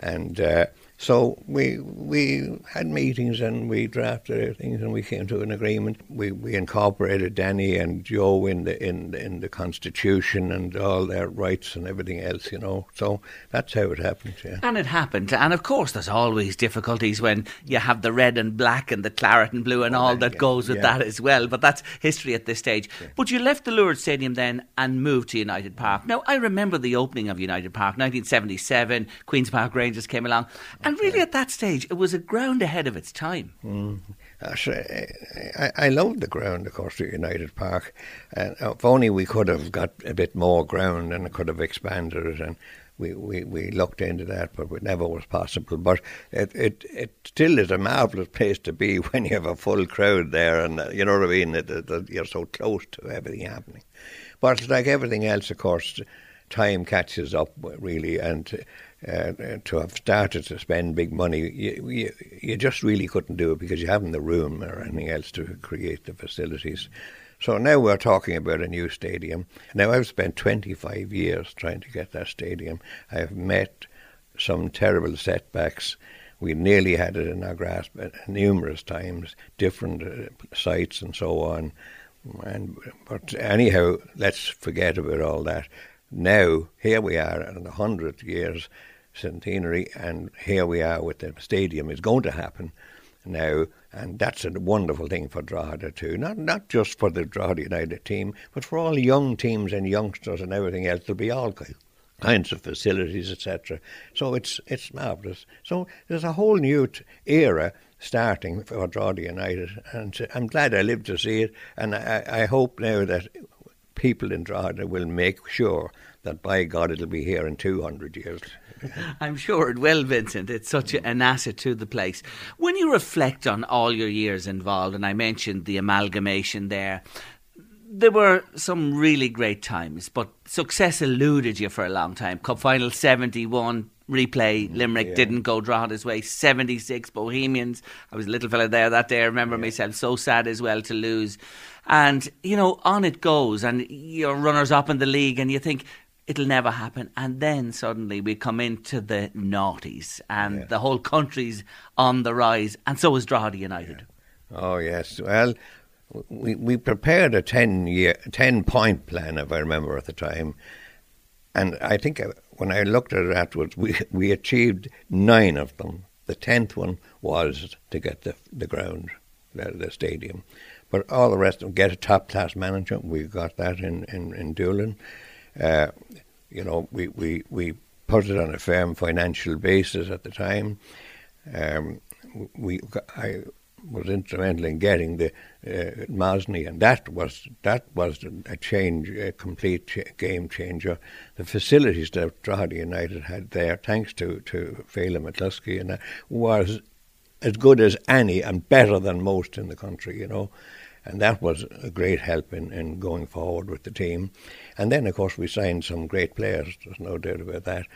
and uh, so we we had meetings and we drafted things and we came to an agreement. We we incorporated Danny and Joe in the in in the constitution and all their rights and everything else, you know. So that's how it happened. Yeah. And it happened. And of course, there's always difficulties when you have the red and black and the claret and blue and oh, all that yeah, goes with yeah. that as well. But that's history at this stage. Yeah. But you left the Lourdes Stadium then and moved to United Park. Now I remember the opening of United Park, 1977. Queens Park Rangers came along. And really, at that stage, it was a ground ahead of its time. Mm. I, I love the ground, of course, at United Park. And if only we could have got a bit more ground and could have expanded it. And we, we, we looked into that, but it never was possible. But it, it, it still is a marvellous place to be when you have a full crowd there, and uh, you know what I mean. That, that you're so close to everything happening. But like everything else, of course, time catches up really, and uh, to have started to spend big money, you, you, you, just really couldn't do it because you haven't the room or anything else to create the facilities. So now we're talking about a new stadium. Now I've spent 25 years trying to get that stadium. I've met some terrible setbacks. We nearly had it in our grasp numerous times, different uh, sites and so on. And but anyhow, let's forget about all that. Now here we are in a hundred years centenary, and here we are with the stadium. is going to happen now, and that's a wonderful thing for Drogheda too. Not not just for the Drogheda United team, but for all young teams and youngsters and everything else. There'll be all kinds of facilities, etc. So it's it's marvellous. So there's a whole new t- era starting for Drogheda United, and I'm glad I lived to see it. And I, I hope now that people in Drogheda will make sure that by God it'll be here in 200 years. I'm sure it will, Vincent. It's such an asset to the place. When you reflect on all your years involved, and I mentioned the amalgamation there, there were some really great times, but success eluded you for a long time. Cup final 71, replay, mm, Limerick yeah. didn't go Drogheda's way. 76, Bohemians. I was a little fella there that day. I remember yeah. myself so sad as well to lose. And, you know, on it goes, and you're runners up in the league, and you think, it'll never happen. And then suddenly we come into the noughties and yeah. the whole country's on the rise, and so is Drogheda United. Yeah. Oh, yes. Well, we, we prepared a 10 year, 10 point plan, if I remember at the time. And I think uh, when I looked at it afterwards, we, we achieved nine of them. The tenth one was to get the, the ground, the, the stadium. But all the rest of them, get a top class manager. We got that in, in, in Doolin. Uh, you know, we, we, we put it on a firm financial basis at the time. Um, we, I was instrumental in getting the uh, and that was that was a change, a complete game changer. The facilities that Drogheda United had there, thanks to to Phelim McCluskey, and that was as good as any and better than most in the country. You know, and that was a great help in, in going forward with the team. And then, of course, we signed some great players. There's no doubt about that.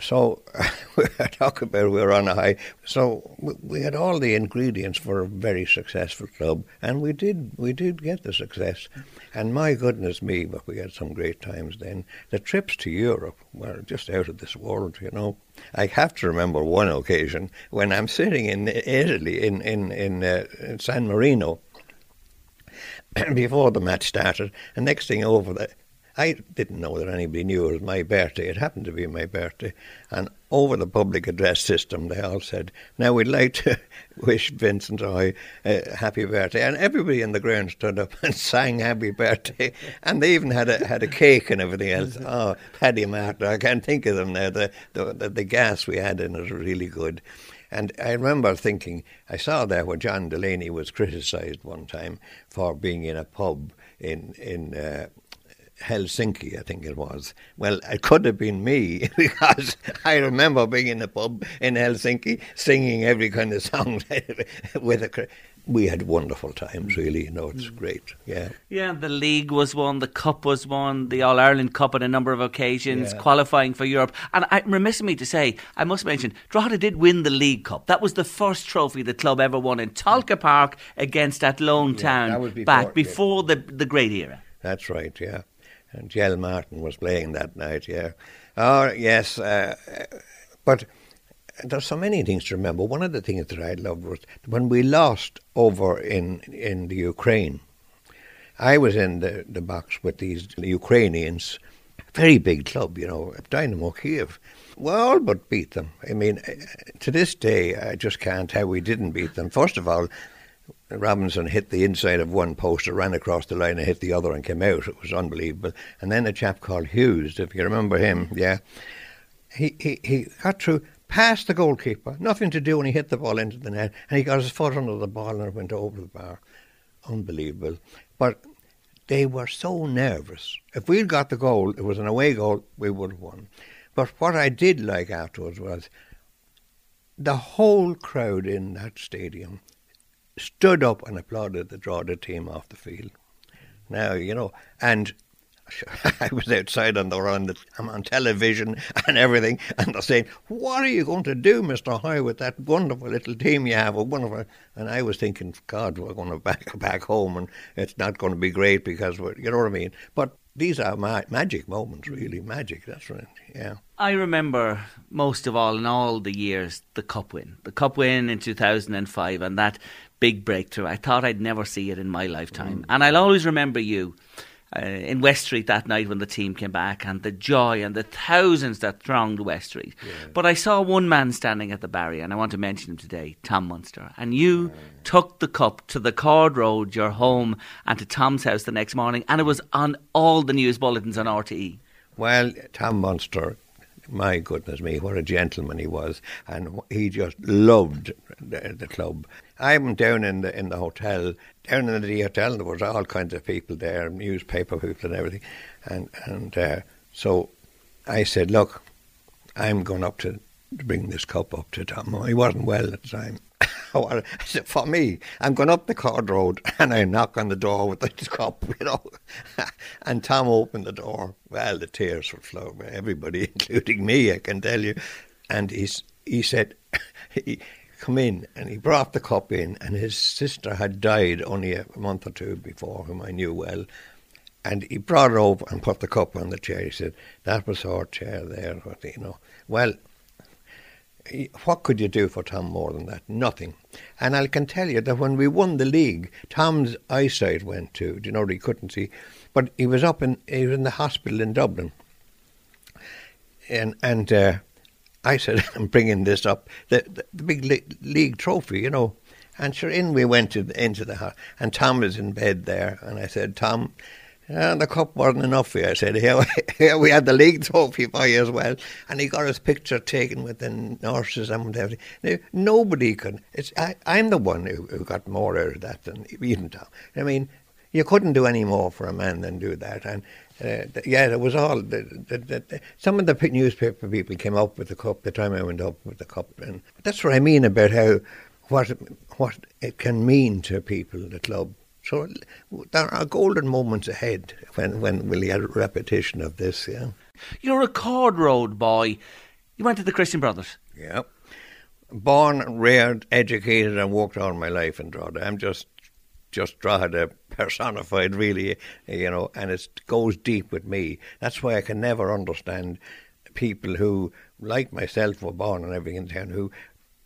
So talk about we were on a high. So we had all the ingredients for a very successful club, and we did we did get the success. And my goodness me, but we had some great times then. The trips to Europe were just out of this world, you know. I have to remember one occasion when I'm sitting in Italy in in in, uh, in San Marino before the match started. And next thing over, the, I didn't know that anybody knew it was my birthday. It happened to be my birthday. And over the public address system, they all said, Now we'd like to wish Vincent I a happy birthday. And everybody in the ground stood up and sang happy birthday. And they even had a, had a cake and everything else. Oh, Paddy Martin, I can't think of them now. The, the, the, the gas we had in it was really good. And I remember thinking, I saw there where John Delaney was criticised one time for being in a pub in, in uh, Helsinki, I think it was. Well, it could have been me because I remember being in a pub in Helsinki singing every kind of song with a. We had wonderful times, really. You know, it's mm. great. Yeah. Yeah, the league was won, the cup was won, the All Ireland Cup on a number of occasions, yeah. qualifying for Europe. And I remiss me to say, I must mention, Drogheda did win the League Cup. That was the first trophy the club ever won in Tolka Park against Athlone yeah, Town before, back before yeah. the the great era. That's right. Yeah and Jell Martin was playing that night. Yeah, oh yes, uh, but there's so many things to remember. One of the things that I loved was when we lost over in in the Ukraine. I was in the, the box with these Ukrainians, very big club, you know, Dynamo Kiev. We all but beat them. I mean, eh, to this day, I just can't how we didn't beat them. First of all, Robinson hit the inside of one post, ran across the line and hit the other and came out. It was unbelievable. And then a chap called Hughes, if you remember him, yeah, he, he, he got through past the goalkeeper, nothing to do, and he hit the ball into the net, and he got his foot under the ball and it went over the bar. Unbelievable. But they were so nervous. If we'd got the goal, it was an away goal, we would have won. But what I did like afterwards was the whole crowd in that stadium stood up and applauded the Drogheda team off the field. Now, you know, and I was outside on the run. I'm on television and everything, and they're saying, "What are you going to do, Mister Hoey, with that wonderful little team you have?" A wonderful, and I was thinking, "God, we're going to back back home, and it's not going to be great because we're, you know what I mean." But these are ma- magic moments, really magic. That's right. Yeah. I remember most of all in all the years the cup win, the cup win in two thousand and five, and that big breakthrough. I thought I'd never see it in my lifetime. Mm. And I'll always remember you uh, in West Street that night when the team came back and the joy and the thousands that thronged West Street. Yeah. But I saw one man standing at the barrier, and I want to mention him today, Tom Munster. And you yeah. took the cup to the Cord Road, your home, and to Tom's house the next morning, and it was on all the news bulletins on RTE. Well, Tom Munster my goodness me, what a gentleman he was, and he just loved the, the club. I'm down in the in the hotel, down in the hotel, there was all kinds of people there, newspaper people and everything, and and uh, so I said, look, I'm going up to, to bring this cup up to Tom. He wasn't well at the time. For me, I'm going up the Cord Road and I knock on the door with the cup, you know. and Tom opened the door. Well, the tears were flowing, everybody, including me, I can tell you. And he's, he said, he, come in. And he brought the cup in, and his sister had died only a month or two before, whom I knew well. And he brought it over and put the cup on the chair. He said, that was our chair there, you know. Well, what could you do for Tom more than that? Nothing. And I can tell you that when we won the league, Tom's eyesight went too. You know he couldn't see? But he was up in he was in the hospital in Dublin, and and uh, I said I'm bringing this up the the, the big league, league trophy, you know. And sure, in we went to, into the house, and Tom was in bed there, and I said, Tom, and the cup wasn't enough for you. I said, here, here we had the league trophy for you as well. And he got his picture taken with the nurses and everything. Now, nobody could. It's, I, am the one who, who got more out of that than even Tom. I mean, you couldn't do any more for a man than do that. And uh, yeah, it was all. The, the, the, some of the newspaper people came up with the cup the time I went up with the cup. And that's what I mean about how what what it can mean to people, the club. So there are golden moments ahead when, when we'll get a repetition of this, yeah. You're a Cord Road boy. You went to the Christian Brothers. Yeah. Born, reared, educated, and worked all my life in Drogheda. I'm just just Drogheda personified, really, you know, and it goes deep with me. That's why I can never understand people who, like myself, were born and everything in town, who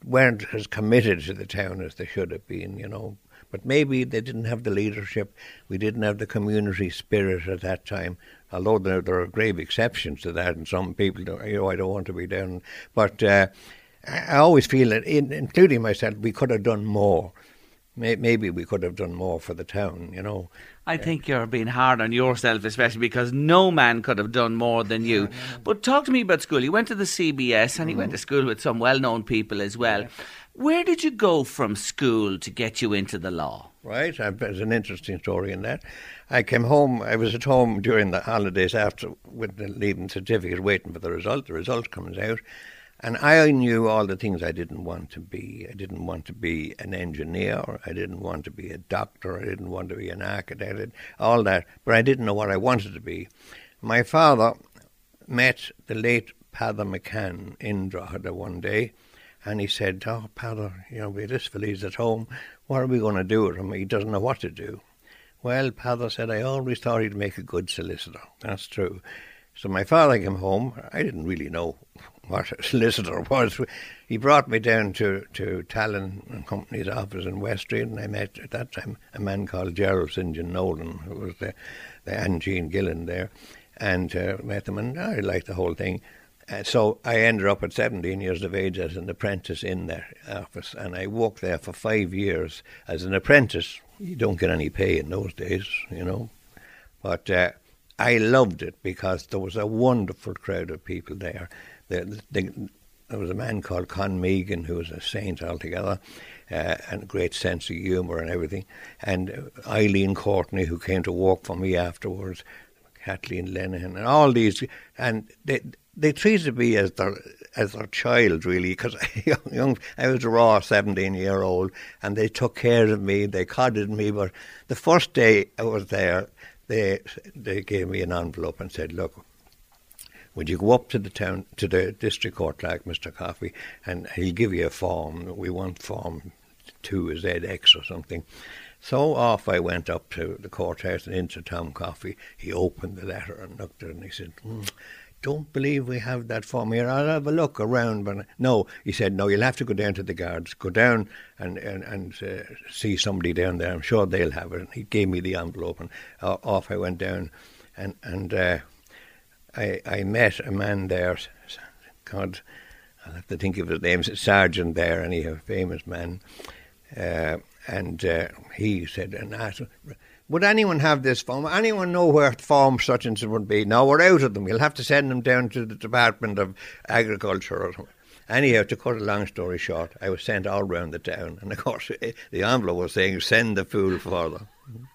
weren't as committed to the town as they should have been, you know. But maybe they didn't have the leadership. We didn't have the community spirit at that time. Although there, there are grave exceptions to that, and some people, you know, I don't want to be down. But uh, I always feel that, in, including myself, we could have done more. Maybe we could have done more for the town, you know. I think you're being hard on yourself, especially because no man could have done more than you. But talk to me about school. You went to the CBS and you went to school with some well known people as well. Where did you go from school to get you into the law? Right, there's an interesting story in that. I came home, I was at home during the holidays after with the leaving certificate waiting for the result. The result comes out and I knew all the things I didn't want to be. I didn't want to be an engineer. I didn't want to be a doctor. I didn't want to be an architect. All that. But I didn't know what I wanted to be. My father met the late Pather McCann in Drogheda one day. And he said, Oh, Pather, you know, this fella's at home. What are we going to do with him? He doesn't know what to do. Well, Pather said, I always thought he'd make a good solicitor. That's true. So my father came home. I didn't really know what a solicitor was. He brought me down to, to Tallon and Company's office in West Street, and I met at that time a man called Gerald St. John Nolan, who was the, the Anne Jean there, and uh, met him, and I liked the whole thing. Uh, so I ended up at 17 years of age as an apprentice in their office, and I worked there for five years as an apprentice. You don't get any pay in those days, you know. But uh, I loved it because there was a wonderful crowd of people there. The, the, there was a man called Con Megan who was a saint altogether uh, and a great sense of humour and everything. And Eileen Courtney, who came to work for me afterwards, Kathleen Lenihan, and all these. And they, they treated me as their as their child really because young I was a raw seventeen year old and they took care of me they coddled me but the first day I was there they they gave me an envelope and said look would you go up to the town to the district court clerk, Mr. Coffey, and he'll give you a form. We want form two ZX or something. So off I went up to the courthouse and into Tom Coffey. He opened the letter and looked at it and he said, mm, don't believe we have that form here. I'll have a look around. But no, he said, no, you'll have to go down to the guards. Go down and and, and uh, see somebody down there. I'm sure they'll have it. And he gave me the envelope and uh, off I went down. And, and uh, I, I met a man there, God, I'll have to think of his name, Sergeant there, and he's a famous man. And uh, he said, and would anyone have this form? Anyone know where form such and such would be? No, we're out of them. You'll have to send them down to the Department of Agriculture or something. Anyhow, to cut a long story short, I was sent all round the town, and of course, the envelope was saying, "Send the fool further."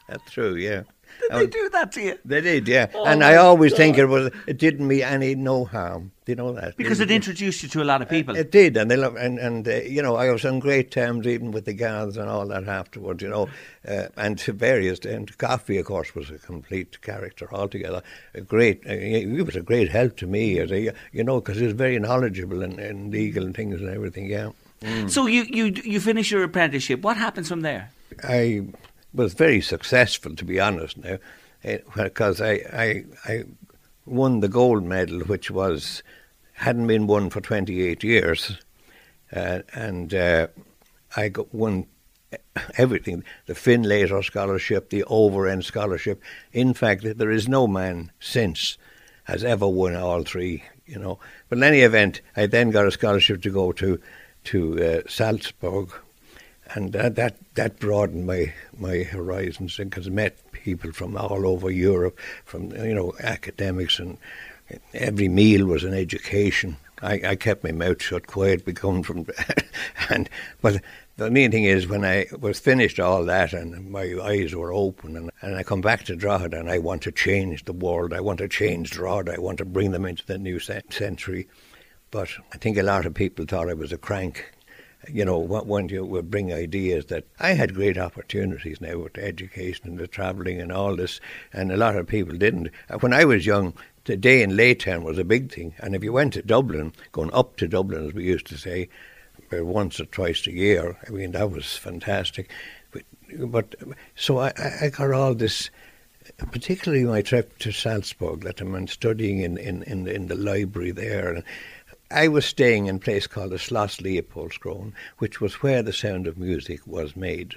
That's true, yeah. Did they do that to you? They did, yeah. Oh and I always God. think it was it didn't me any no harm. Do you know that? Because it, it introduced you to a lot of people. It, it did, and they love, and and uh, you know I was on great terms even with the guards and all that afterwards. You know, uh, and to various and Coffey, of course, was a complete character altogether. A great, uh, he was a great help to me as a you know because he was very knowledgeable and, and legal and things and everything. Yeah. Mm. So you you you finish your apprenticeship. What happens from there? I was very successful, to be honest now, because eh, I, I, I won the gold medal, which was hadn't been won for 28 years, uh, and uh, I got won everything the Findlater scholarship, the Overend scholarship. In fact, there is no man since has ever won all three, you know. But in any event, I then got a scholarship to go to to uh, Salzburg, and that that, that broadened my my horizons because I met people from all over Europe, from you know academics, and every meal was an education. I, I kept my mouth shut, quiet, becoming from, and but the main thing is when I was finished all that and my eyes were open and, and I come back to Drogheda and I want to change the world. I want to change Drogheda. I want to bring them into the new century. But I think a lot of people thought I was a crank you know, when you would bring ideas that I had great opportunities now with education and the travelling and all this, and a lot of people didn't. Uh, when I was young, the day in Laytown was a big thing, and if you went to Dublin, going up to Dublin, as we used to say, once or twice a year, I mean, that was fantastic. But, but so I, I got all this particularly my trip to Salzburg, that I'm studying in, in, in, in the library there, and I was staying in a place called the Schloss Leopoldskron, which was where the sound of music was made.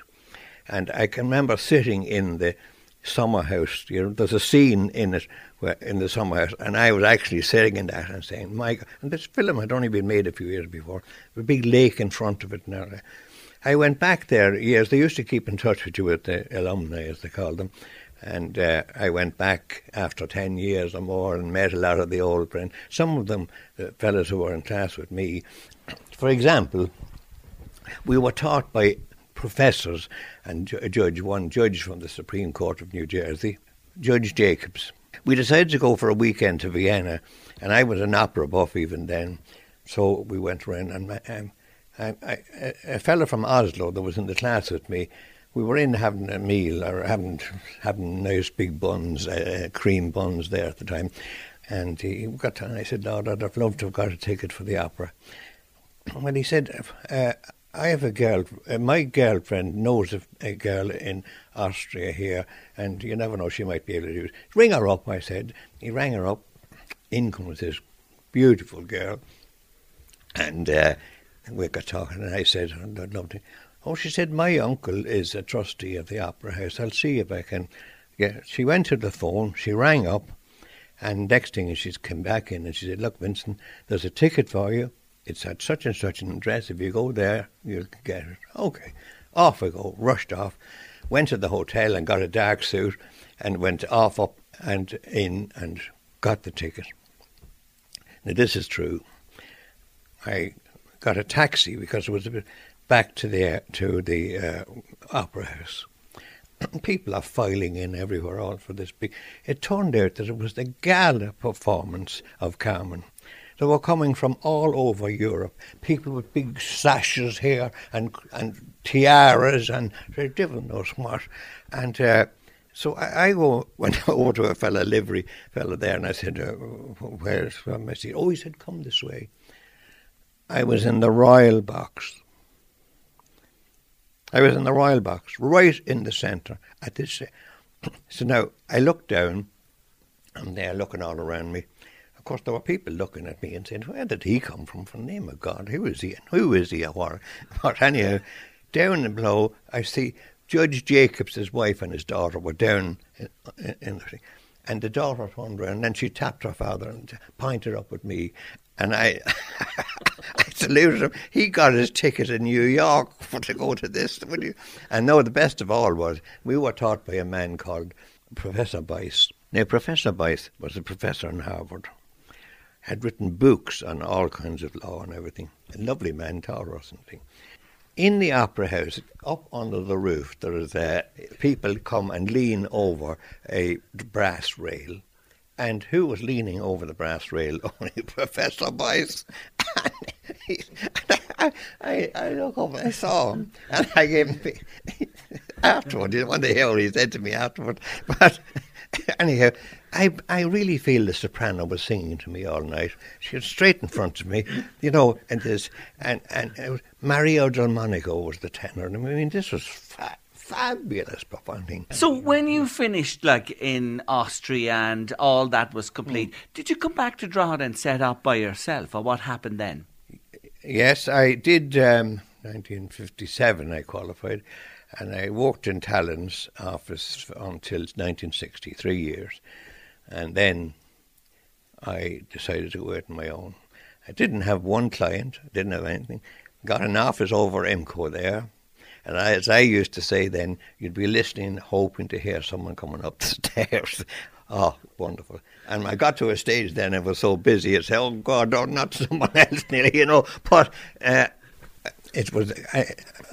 And I can remember sitting in the summer house. You know, there's a scene in it where in the summer house, and I was actually sitting in that and saying, "My God!" And this film had only been made a few years before. A big lake in front of it now. I went back there years. They used to keep in touch with you with the alumni, as they called them. And uh, I went back after 10 years or more and met a lot of the old friends. Some of them, the fellows who were in class with me. For example, we were taught by professors and a judge, one judge from the Supreme Court of New Jersey, Judge Jacobs. We decided to go for a weekend to Vienna, and I was an opera buff even then. So we went around, and um, I, I, a fellow from Oslo that was in the class with me, we were in having a meal or having having nice big buns, uh, cream buns there at the time, and he got and I said, "Lord, I'd have loved to have got a ticket for the opera." Well, he said, uh, "I have a girl. Uh, my girlfriend knows a, a, girl in Austria here, and you never know; she might be able to do it. Ring her up." I said. He rang her up. In comes this beautiful girl, and uh, we got talking, and I said, I'd love to. Oh, she said, my uncle is a trustee of the Opera House. I'll see if I can. She went to the phone, she rang up, and next thing she came back in and she said, Look, Vincent, there's a ticket for you. It's at such and such an address. If you go there, you'll get it. Okay. Off I go, rushed off, went to the hotel and got a dark suit and went off up and in and got the ticket. Now, this is true. I got a taxi because it was a bit back to the to the uh, opera house. People are filing in everywhere all for this big. It turned out that it was the gala performance of Carmen. They were coming from all over Europe. People with big sashes here and and tiaras and they didn't know what. And uh, so I, I go, went over to a fellow livery fellow there, and I said, uh, "Where's from?" I said, "Oh, he said, come this way." I was in the royal box. I was in the royal box, right in the centre at this. So now I looked down, and they're looking all around me. Of course, there were people looking at me and saying, "Where did he come from? For the name of God, who is he? And who is he? Or But anyhow, down below, I see Judge Jacobs, his wife, and his daughter were down in, in, the thing. And the daughter turned around, and then she tapped her father and pointed up at me. And I, I saluted him. He got his ticket in New York for to go to this. And no, the best of all was we were taught by a man called Professor Buys. Now, Professor Buys was a professor in Harvard, had written books on all kinds of law and everything. A lovely man, taught or something. In the opera house, up under the roof, there is uh, people come and lean over a brass rail and who was leaning over the brass rail? Only Professor Buys. I, I, look up, I saw him, and I gave him afterward. You wonder what he said to me afterward. But anyhow, I I really feel the soprano was singing to me all night. She was straight in front of me, you know, and this and and was, Mario del Monaco was the tenor. I mean, this was fat fabulous performing. So when you finished like in Austria and all that was complete, mm. did you come back to Drogheda and set up by yourself, or what happened then? Yes, I did. Um, 1957, I qualified, and I worked in Talon's office until 1963 years, and then I decided to go out on my own. I didn't have one client, didn't have anything. Got an office over IMCO there, and I, as I used to say then, you'd be listening, hoping to hear someone coming up the stairs. oh, wonderful. And I got to a stage then, I was so busy, it's, oh God, oh, not someone else nearly, you know. But uh, it was, I,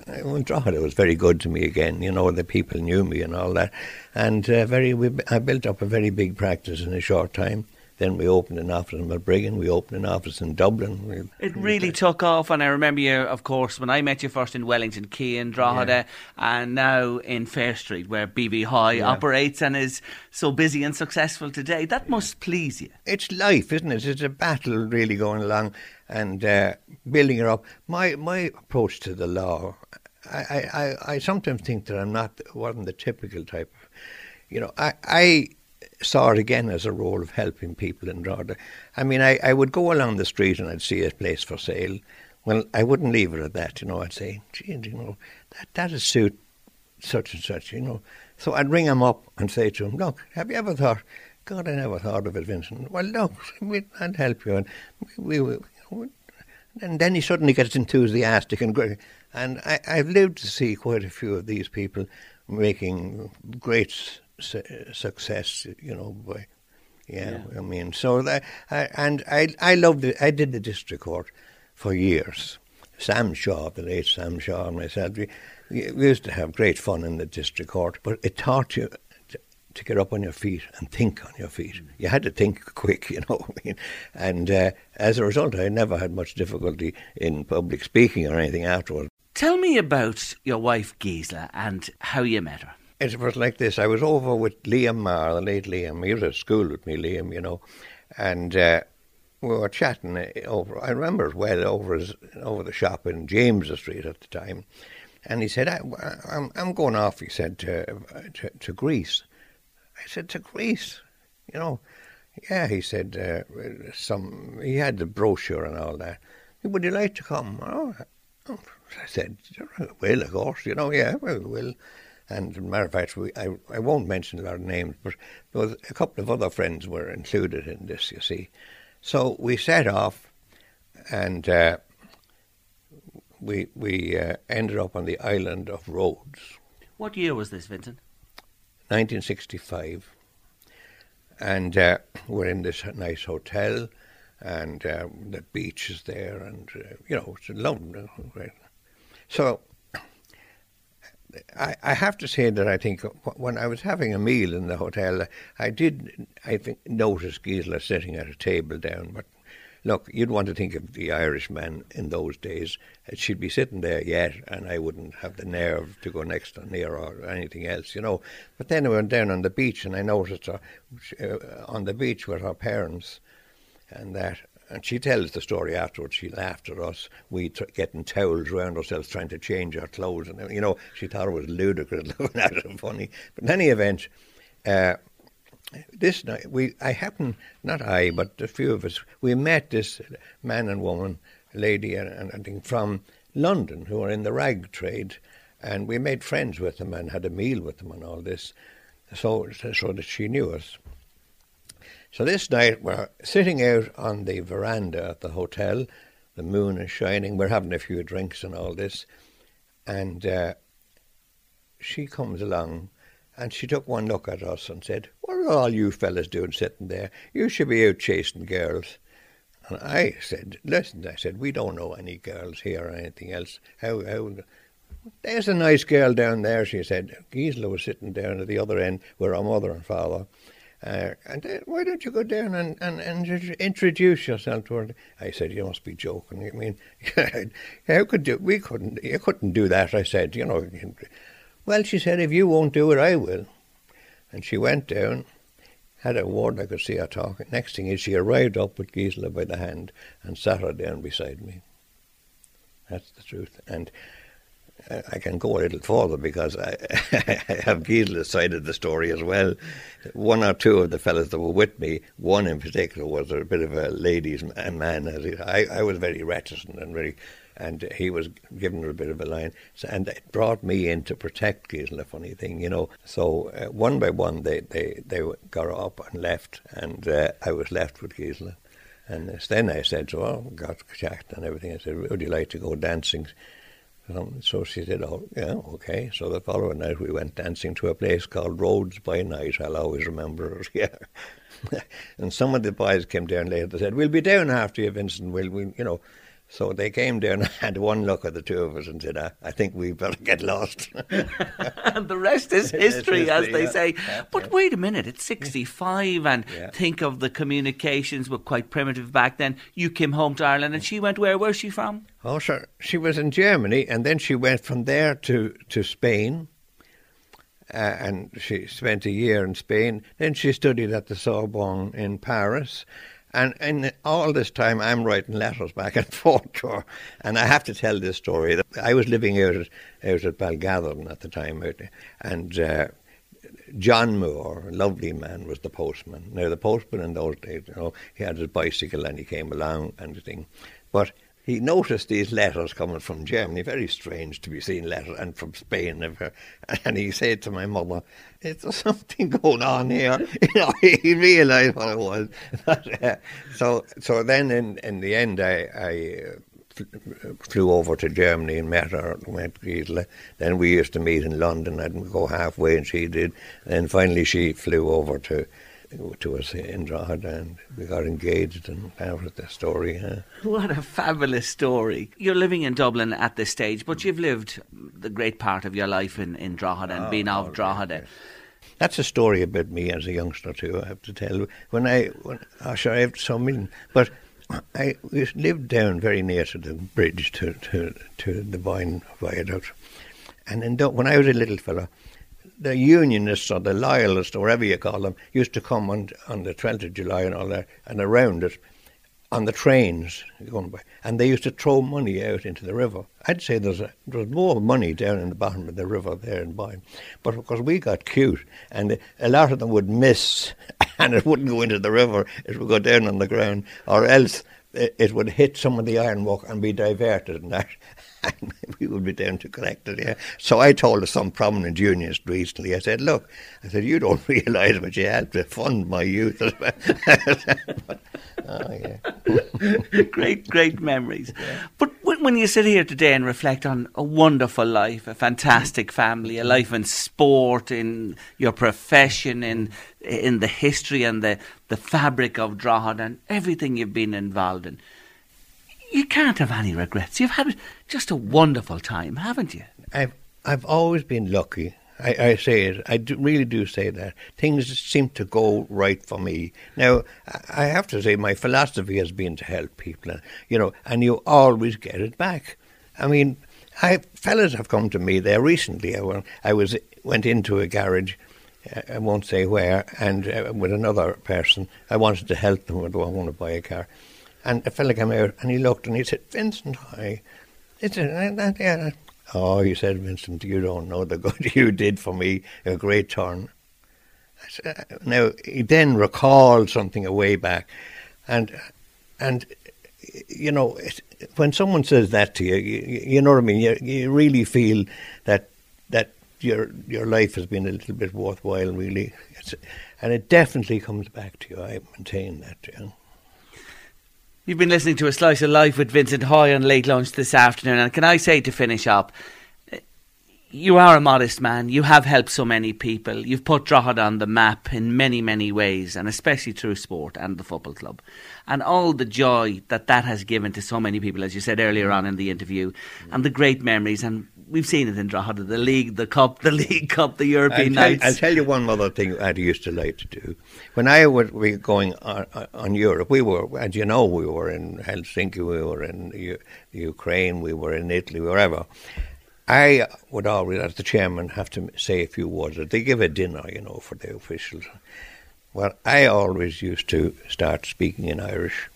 I, Drogheda was very good to me again, you know, the people knew me and all that. And uh, very, we, I built up a very big practice in a short time. Then we opened an office in Balbriggan. We opened an office in Dublin. It really took off, and I remember you, of course, when I met you first in Wellington Quay in Drogheda, yeah. and now in Fair Street, where BB High yeah. operates and is so busy and successful today. That must please you. It's life, isn't it? It's a battle really going along and uh, building it up. My my approach to the law, I, I, I sometimes think that I'm not wasn't the typical type. You know, I, I saw it again as a role of helping people in Drogheda. I mean, I, I would go along the street and I'd see a place for sale. Well, I wouldn't leave it at that, you know. I'd say, gee, you know, that that would suit such and such, you know. So I'd ring him up and say to him, look, have you ever thought, God, I never thought of it, Vincent. Well, look, we, I'd help you. And, we, we, and then he suddenly gets enthusiastic and great. And I, I've lived to see quite a few of these people making great su- success, you know, by, yeah, yeah, I mean, so that, I, and I, I loved it. I did the district court for years. Sam Shaw, the late Sam Shaw, and myself, we, we used to have great fun in the district court, but it taught you to, to get up on your feet and think on your feet. Mm. You had to think quick, you know. I mean, and uh, as a result, I never had much difficulty in public speaking or anything afterwards. Tell me about your wife Gisela and how you met her. It was like this. I was over with Liam Marr, the late Liam. He was at school with me, Liam, you know, and uh, we were chatting over. I remember it well over his, over the shop in James Street at the time, and he said, I, am I'm, I'm going off." He said to, to, to Greece. I said to Greece, you know. Yeah, he said uh, some. He had the brochure and all that. Would you like to come? Oh, I said, well, of course, you know, yeah, well, will. And as a matter of fact, we, I, I won't mention a lot of names, but there was a couple of other friends were included in this, you see. So we set off, and uh, we we uh, ended up on the island of Rhodes. What year was this, Vincent? 1965. And uh, we're in this nice hotel, and uh, the beach is there, and uh, you know it's lovely. So I, I have to say that I think when I was having a meal in the hotel, I did I think notice Gisela sitting at a table down, but look, you'd want to think of the Irishman in those days. She'd be sitting there yet, and I wouldn't have the nerve to go next to near or anything else, you know. But then I went down on the beach, and I noticed her uh, on the beach with her parents, and that. And she tells the story afterwards. She laughed at us. We t- getting towels around ourselves, trying to change our clothes, and you know she thought it was ludicrous, looking at it funny. But in any event, uh, this night we I happened not I but a few of us we met this man and woman lady and, and I think from London who are in the rag trade and we made friends with them and had a meal with them and all this so so that she knew us so this night we're sitting out on the veranda at the hotel the moon is shining we're having a few drinks and all this and uh, she comes along and she took one look at us and said, What are all you fellas doing sitting there? You should be out chasing girls. And I said, Listen, I said, we don't know any girls here or anything else. How, how, there's a nice girl down there, she said. Gisela was sitting down at the other end where our mother and father. Uh, and uh, why don't you go down and, and, and introduce yourself to her? I said, you must be joking. I mean, how could you, we couldn't, you couldn't do that. I said, you know, well, she said, if you won't do it, I will. And she went down, had a word, I could see her talking. Next thing is she arrived up with Gisela by the hand and sat her down beside me. That's the truth. And I can go a little further because I, I have Gisela's side of the story as well. One or two of the fellows that were with me, one in particular was a bit of a ladies' man. I, I was very reticent and very and he was giving her a bit of a line. And it brought me in to protect Gisela, funny thing, you know. So uh, one by one, they, they, they got up and left, and uh, I was left with Gisela. And then I said, oh, got checked and everything. I said, would you like to go dancing? Um, so she said, oh, yeah, okay. So the following night we went dancing to a place called Rhodes by Night. I'll always remember it, yeah. and some of the boys came down later. They said, we'll be down after you, Vincent. We'll, we, you know, so they came down and had one look at the two of us and said, ah, I think we better get lost. and the rest is history, history as they yeah. say. Yeah, but yeah. wait a minute, it's 65, and think of the communications were quite primitive back then. You came home to Ireland, and she went where? Where's she from? Oh, sure. She was in Germany, and then she went from there to, to Spain. Uh, and she spent a year in Spain. Then she studied at the Sorbonne in Paris, and in all this time, I'm writing letters back and forth to her. And I have to tell this story. I was living out at, out at at the time, and uh, John Moore, a lovely man, was the postman. Now, the postman in those days, you know, he had his bicycle and he came along and thing. But he noticed these letters coming from Germany, very strange to be seeing letters, and from Spain. And he said to my mother, "Is there something going on here?" You know, he realised what it was. Uh, so, so then in, in the end, I, I uh, flew over to Germany and met her, met Gisela. Then we used to meet in London. I'd go halfway, and she did. And finally, she flew over to to us in Drogheda and we got engaged and that was the story. What a fabulous story. You're living in Dublin at this stage, but you've lived the great part of your life in, in Drogheda and oh, been of Drogheda. That's a story about me as a youngster too, I have to tell. When I, when, oh, sure, I have some million, but I lived down very near to the bridge to, to, to the Boyne Viaduct. And in, when I was a little fellow, the Unionists or the Loyalists or whatever you call them used to come on, on the 12th of July and all that and around it on the trains going by, and they used to throw money out into the river. I'd say there's a, there's more money down in the bottom of the river there in Boyne, but because we got cute, and a lot of them would miss, and it wouldn't go into the river; it would go down on the ground, or else it, it would hit some of the ironwork and be diverted, and that we would be down to collect it, yeah. So I told some prominent unionist recently, I said, look, I said, you don't realise what you had to fund my youth. oh, yeah. great, great memories. Yeah. But when you sit here today and reflect on a wonderful life, a fantastic family, a life in sport, in your profession, in in the history and the, the fabric of Drogheda and everything you've been involved in, you can't have any regrets. You've had just a wonderful time, haven't you? I've I've always been lucky. I, I say it. I do, really do say that things seem to go right for me. Now, I have to say, my philosophy has been to help people, you know, and you always get it back. I mean, I, fellas have come to me there recently. I, I was went into a garage I won't say where, and uh, with another person, I wanted to help them with, I want to buy a car. And a fella came out and he looked and he said, Vincent, hi. It's a. Oh, he said, Vincent, you don't know the good you did for me, a great turn. Said, uh, now, he then recalled something away back. And, and you know, when someone says that to you, you, you know what I mean? You, you really feel that that your your life has been a little bit worthwhile, really. It's, and it definitely comes back to you. I maintain that. You know. You've been listening to a slice of life with Vincent Hoey on late lunch this afternoon, and can I say to finish up, you are a modest man. You have helped so many people. You've put Drogheda on the map in many, many ways, and especially through sport and the football club. And all the joy that that has given to so many people, as you said earlier on in the interview, and the great memories. And we've seen it in Drogheda, the league, the cup, the league cup, the European I'll nights. I'll tell you one other thing I used to like to do. When I was going on, on, Europe, we were, as you know, we were in Helsinki, we were in U- Ukraine, we were in Italy, wherever. I would always, as the chairman, have to say a few words. They give a dinner, you know, for the officials. Well, I always used to start speaking in Irish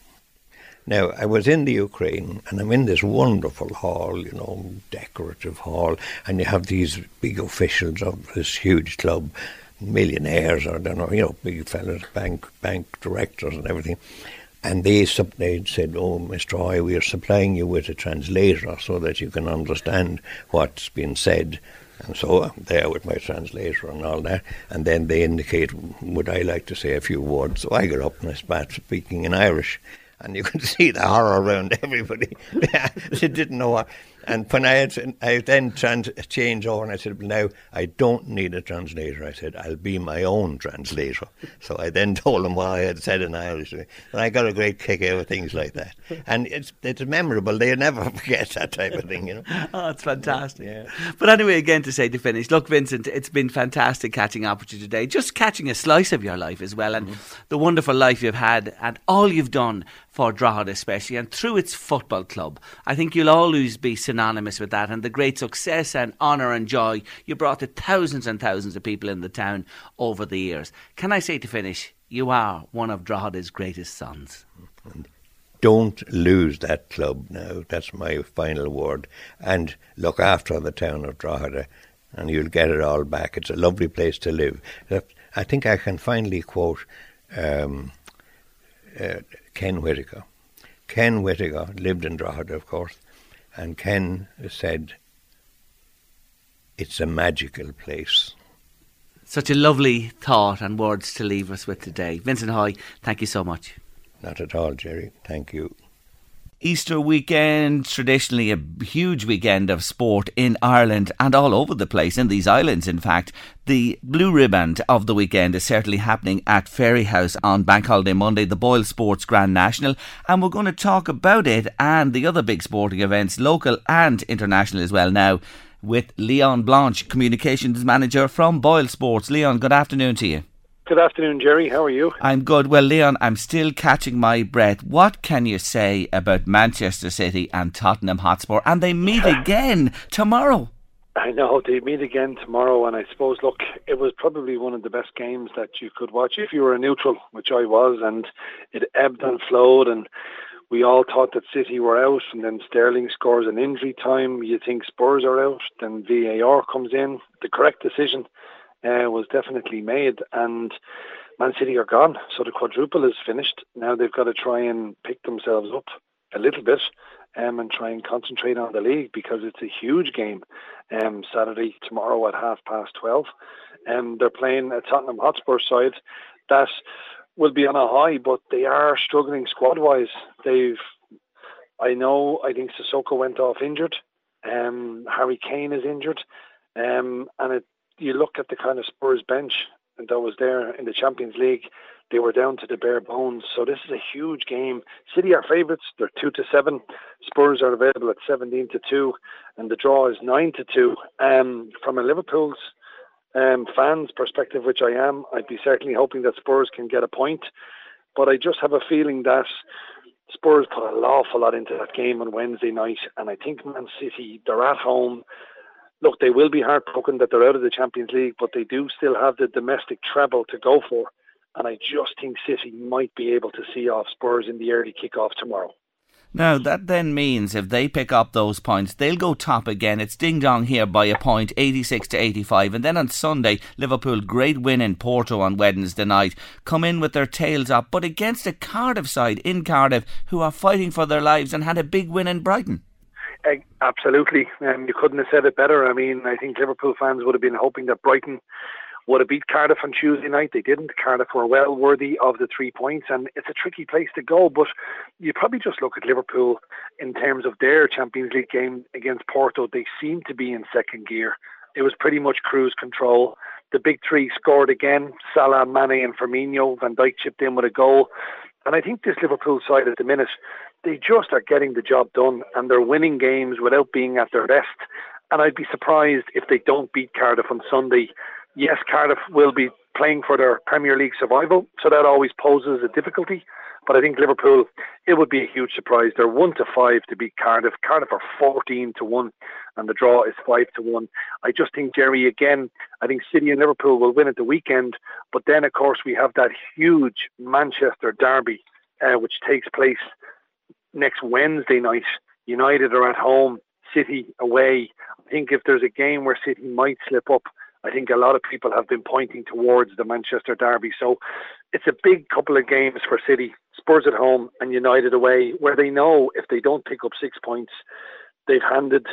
now, I was in the Ukraine and I'm in this wonderful hall, you know, decorative hall, and you have these big officials of this huge club, millionaires or I don't know, you know, big fellas, bank bank directors and everything. And they, they said, Oh, Mr. Hoey, we are supplying you with a translator so that you can understand what's been said. And so I'm there with my translator and all that. And then they indicate, Would I like to say a few words? So I got up and I started speaking in Irish and you could see the horror around everybody. they didn't know what. And when I had, I then trans- changed over and I said, well, now I don't need a translator. I said, I'll be my own translator. So I then told them what I had said in Irish. And I got a great kick out of things like that. And it's it's memorable. They never forget that type of thing, you know. oh, it's fantastic. Yeah. But anyway, again, to say to finish, look, Vincent, it's been fantastic catching up with you today. Just catching a slice of your life as well and mm-hmm. the wonderful life you've had and all you've done for Drogheda especially and through its football club. I think you'll always be synonymous with that and the great success and honour and joy you brought to thousands and thousands of people in the town over the years. Can I say to finish, you are one of Drogheda's greatest sons. Don't lose that club now. That's my final word. And look after the town of Drogheda and you'll get it all back. It's a lovely place to live. I think I can finally quote um, uh, Ken Whitaker. Ken Whitaker lived in Drogheda, of course, and Ken said, It's a magical place. Such a lovely thought and words to leave us with today. Vincent Hoey, thank you so much. Not at all, Jerry. Thank you. Easter weekend, traditionally a huge weekend of sport in Ireland and all over the place, in these islands, in fact. The blue ribbon of the weekend is certainly happening at Fairyhouse on Bank Holiday Monday, the Boyle Sports Grand National, and we're going to talk about it and the other big sporting events, local and international as well now, with Leon Blanche, Communications Manager from Boyle Sports. Leon, good afternoon to you. Good afternoon, Jerry. How are you? I'm good. Well, Leon, I'm still catching my breath. What can you say about Manchester City and Tottenham Hotspur? And they meet again tomorrow. I know they meet again tomorrow, and I suppose, look, it was probably one of the best games that you could watch if you were a neutral, which I was, and it ebbed and flowed, and we all thought that City were out, and then Sterling scores an injury time. You think Spurs are out, then VAR comes in. The correct decision uh, was definitely made, and Man City are gone. So the quadruple is finished. Now they've got to try and pick themselves up a little bit um, and try and concentrate on the league because it's a huge game um, Saturday, tomorrow at half past 12. Um, they're playing a Tottenham Hotspur side that will be on a high, but they are struggling squad wise. They've, I know, I think Sissoko went off injured. Um, Harry Kane is injured. Um, and it you look at the kind of Spurs bench that was there in the Champions League, they were down to the bare bones. So this is a huge game. City are favourites. They're two to seven. Spurs are available at seventeen to two, and the draw is nine to two. Um, from a Liverpool's um, fans' perspective, which I am, I'd be certainly hoping that Spurs can get a point. But I just have a feeling that Spurs put an awful lot into that game on Wednesday night, and I think Man City they're at home look, they will be heartbroken that they're out of the Champions League, but they do still have the domestic treble to go for. And I just think City might be able to see off Spurs in the early kick-off tomorrow. Now, that then means if they pick up those points, they'll go top again. It's ding dong here by a point, 86 to 85. And then on Sunday, Liverpool, great win in Porto on Wednesday night, come in with their tails up, but against a Cardiff side in Cardiff who are fighting for their lives and had a big win in Brighton. Absolutely. Um, you couldn't have said it better. I mean, I think Liverpool fans would have been hoping that Brighton would have beat Cardiff on Tuesday night. They didn't. Cardiff were well worthy of the three points, and it's a tricky place to go. But you probably just look at Liverpool in terms of their Champions League game against Porto. They seem to be in second gear. It was pretty much cruise control. The big three scored again. Salah, Mane, and Firmino. Van Dijk chipped in with a goal. And I think this Liverpool side at the minute, they just are getting the job done and they're winning games without being at their best. And I'd be surprised if they don't beat Cardiff on Sunday. Yes, Cardiff will be playing for their Premier League survival, so that always poses a difficulty. But I think Liverpool, it would be a huge surprise. They're one to five to beat Cardiff. Cardiff are fourteen to one, and the draw is five to one. I just think Jerry again. I think City and Liverpool will win at the weekend. But then, of course, we have that huge Manchester derby, uh, which takes place next Wednesday night. United are at home, City away. I think if there's a game where City might slip up, I think a lot of people have been pointing towards the Manchester Derby. So it's a big couple of games for City, Spurs at home and United away, where they know if they don't pick up six points, they've handed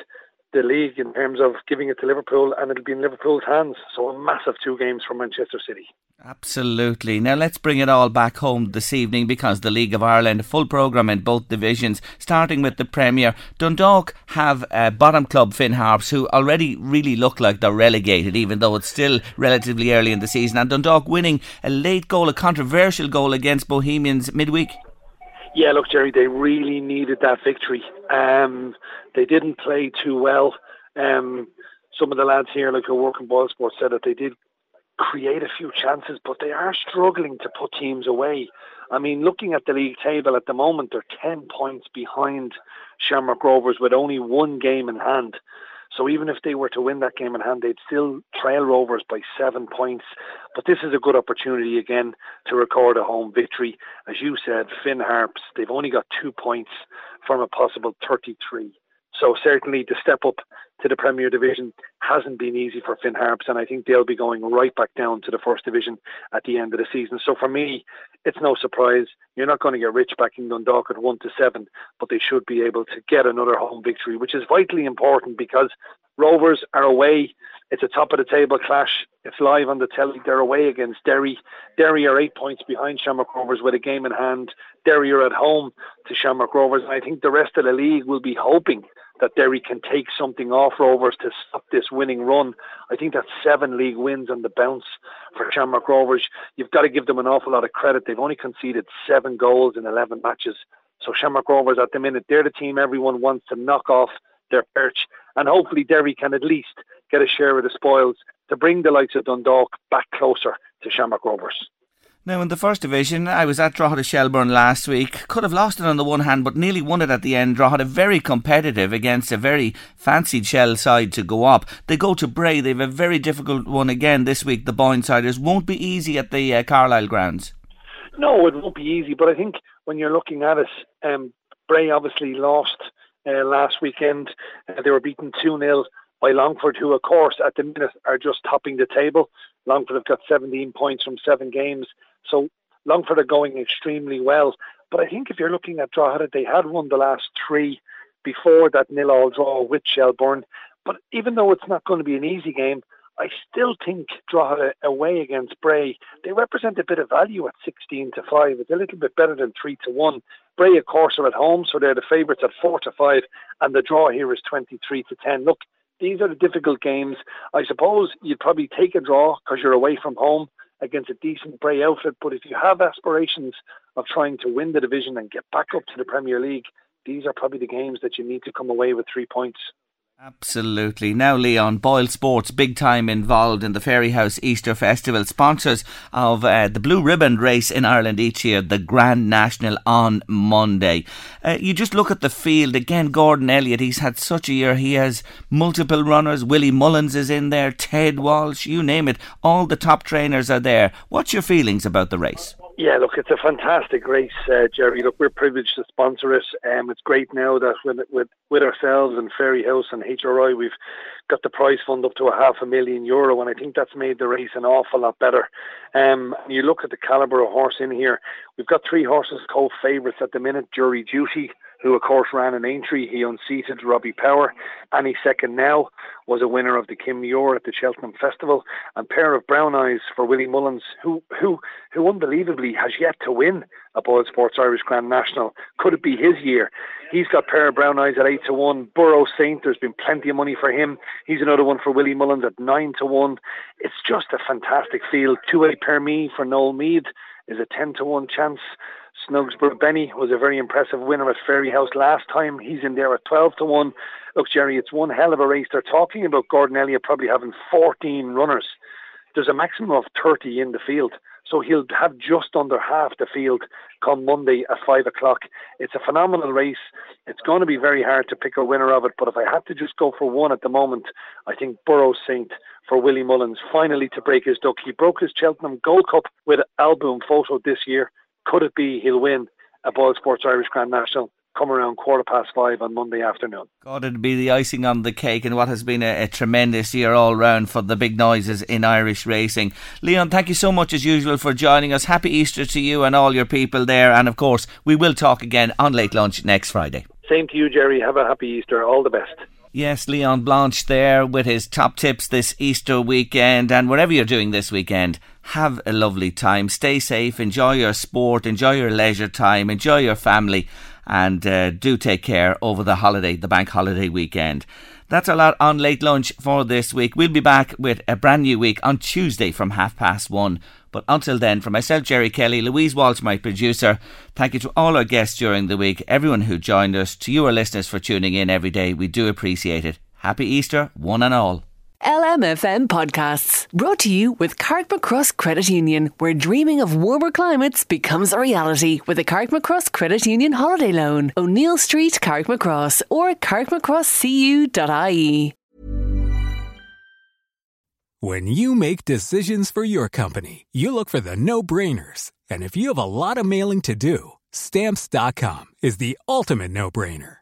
the league in terms of giving it to Liverpool, and it'll be in Liverpool's hands. So a massive two games for Manchester City. Absolutely. Now let's bring it all back home this evening because the League of Ireland, full programme in both divisions, starting with the Premier. Dundalk have a bottom club Finn Harps who already really look like they're relegated, even though it's still relatively early in the season. And Dundalk winning a late goal, a controversial goal against Bohemians midweek. Yeah, look, Jerry, they really needed that victory. Um, they didn't play too well. Um, some of the lads here, like who work in Boyle Sports, said that they did create a few chances, but they are struggling to put teams away. I mean, looking at the league table at the moment, they're 10 points behind Shamrock Rovers with only one game in hand. So even if they were to win that game in hand, they'd still trail Rovers by seven points. But this is a good opportunity again to record a home victory. As you said, Finn Harps, they've only got two points from a possible 33. So certainly to step up to the Premier Division, hasn't been easy for Finn Harps, and I think they'll be going right back down to the first division at the end of the season. So for me, it's no surprise. You're not going to get rich backing Dundalk at one to seven, but they should be able to get another home victory, which is vitally important because Rovers are away. It's a top of the table clash. It's live on the telly. They're away against Derry. Derry are eight points behind Shamrock Rovers with a game in hand. Derry are at home to Shamrock Rovers. And I think the rest of the league will be hoping that Derry can take something off Rovers to stop this winning run. I think that's seven league wins on the bounce for Shamrock Rovers. You've got to give them an awful lot of credit. They've only conceded seven goals in 11 matches. So Shamrock Rovers at the minute, they're the team everyone wants to knock off their perch. And hopefully Derry can at least get a share of the spoils to bring the likes of Dundalk back closer to Shamrock Rovers. Now, in the first division, I was at Drogheda Shelbourne last week. Could have lost it on the one hand, but nearly won it at the end. Drogheda very competitive against a very fancied Shell side to go up. They go to Bray. They have a very difficult one again this week. The Boynesiders won't be easy at the uh, Carlisle grounds. No, it won't be easy. But I think when you're looking at it, um, Bray obviously lost uh, last weekend. Uh, they were beaten 2 0 by Longford, who, of course, at the minute are just topping the table. Longford have got 17 points from seven games. So Longford are going extremely well. But I think if you're looking at Drogheda, they had won the last three before that nil-all draw with Shelbourne. But even though it's not going to be an easy game, I still think Drogheda away against Bray, they represent a bit of value at 16 to 5. It's a little bit better than 3 to 1. Bray, of course, are at home, so they're the favourites at 4 to 5, and the draw here is 23 to 10. Look, these are the difficult games. I suppose you'd probably take a draw because you're away from home against a decent Bray outfit. But if you have aspirations of trying to win the division and get back up to the Premier League, these are probably the games that you need to come away with three points. Absolutely. Now, Leon, Boyle Sports, big time involved in the Fairyhouse Easter Festival, sponsors of uh, the Blue Ribbon race in Ireland each year, the Grand National on Monday. Uh, you just look at the field again. Gordon Elliott, he's had such a year. He has multiple runners. Willie Mullins is in there. Ted Walsh, you name it. All the top trainers are there. What's your feelings about the race? Yeah, look, it's a fantastic race, uh, Jerry. Look, we're privileged to sponsor it. Um, it's great now that with, with with ourselves and Fairyhouse and HRI, we've got the prize fund up to a half a million euro, and I think that's made the race an awful lot better. Um, you look at the calibre of horse in here. We've got three horses co-favourites at the minute: Jury Duty, who of course ran an entry. He unseated Robbie Power. Any Second Now was a winner of the Kim Muir at the Cheltenham Festival. And Pair of Brown Eyes for Willie Mullins, who who who unbelievably has yet to win a Boyle Sports Irish Grand National. Could it be his year? He's got Pair of Brown Eyes at eight to one. Burrows Saint, there's been plenty of money for him. He's another one for Willie Mullins at nine to one. It's just a fantastic field. Tout Est Permis for Noel Meade is a ten to one chance. Snugsborough Benny was a very impressive winner at Fairyhouse last time. He's in there at 12 to 1. Look, Jerry, it's one hell of a race. They're talking about Gordon Elliott probably having 14 runners. There's a maximum of 30 in the field. So he'll have just under half the field come Monday at 5 o'clock. It's a phenomenal race. It's going to be very hard to pick a winner of it, but if I had to just go for one at the moment, I think Burrows Saint for Willie Mullins finally to break his duck. He broke his Cheltenham Gold Cup with Al Boum Photo this year. Could it be he'll win a Boyle Sports Irish Grand National? come around quarter past five on Monday afternoon. God, it'd be the icing on the cake and what has been a, a, tremendous year all round for the big noises in Irish racing. Leon, thank you so much as usual for joining us. Happy Easter to you and all your people there. And of course, we will talk again on Late Lunch next Friday. Same to you, Jerry. Have a happy Easter. All the best. Yes, Leon Blanche there with his top tips this Easter weekend. And whatever you're doing this weekend, have a lovely time. Stay safe, enjoy your sport, enjoy your leisure time, enjoy your family, and uh, do take care over the holiday, the bank holiday weekend. That's a lot on late lunch for this week. We'll be back with a brand new week on Tuesday from half past one. But until then, for myself, Jerry Kelly, Louise Walsh, my producer, thank you to all our guests during the week, everyone who joined us, to you, our listeners, for tuning in every day. We do appreciate it. Happy Easter, one and all. LMFM Podcasts, brought to you with Carrickmacross Credit Union, where dreaming of warmer climates becomes a reality with a Carrickmacross Credit Union holiday loan. O'Neill Street, Carrickmacross, or carrickmacrosscu.ie. When you make decisions for your company, you look for the no-brainers. And if you have a lot of mailing to do, stamps.com is the ultimate no-brainer.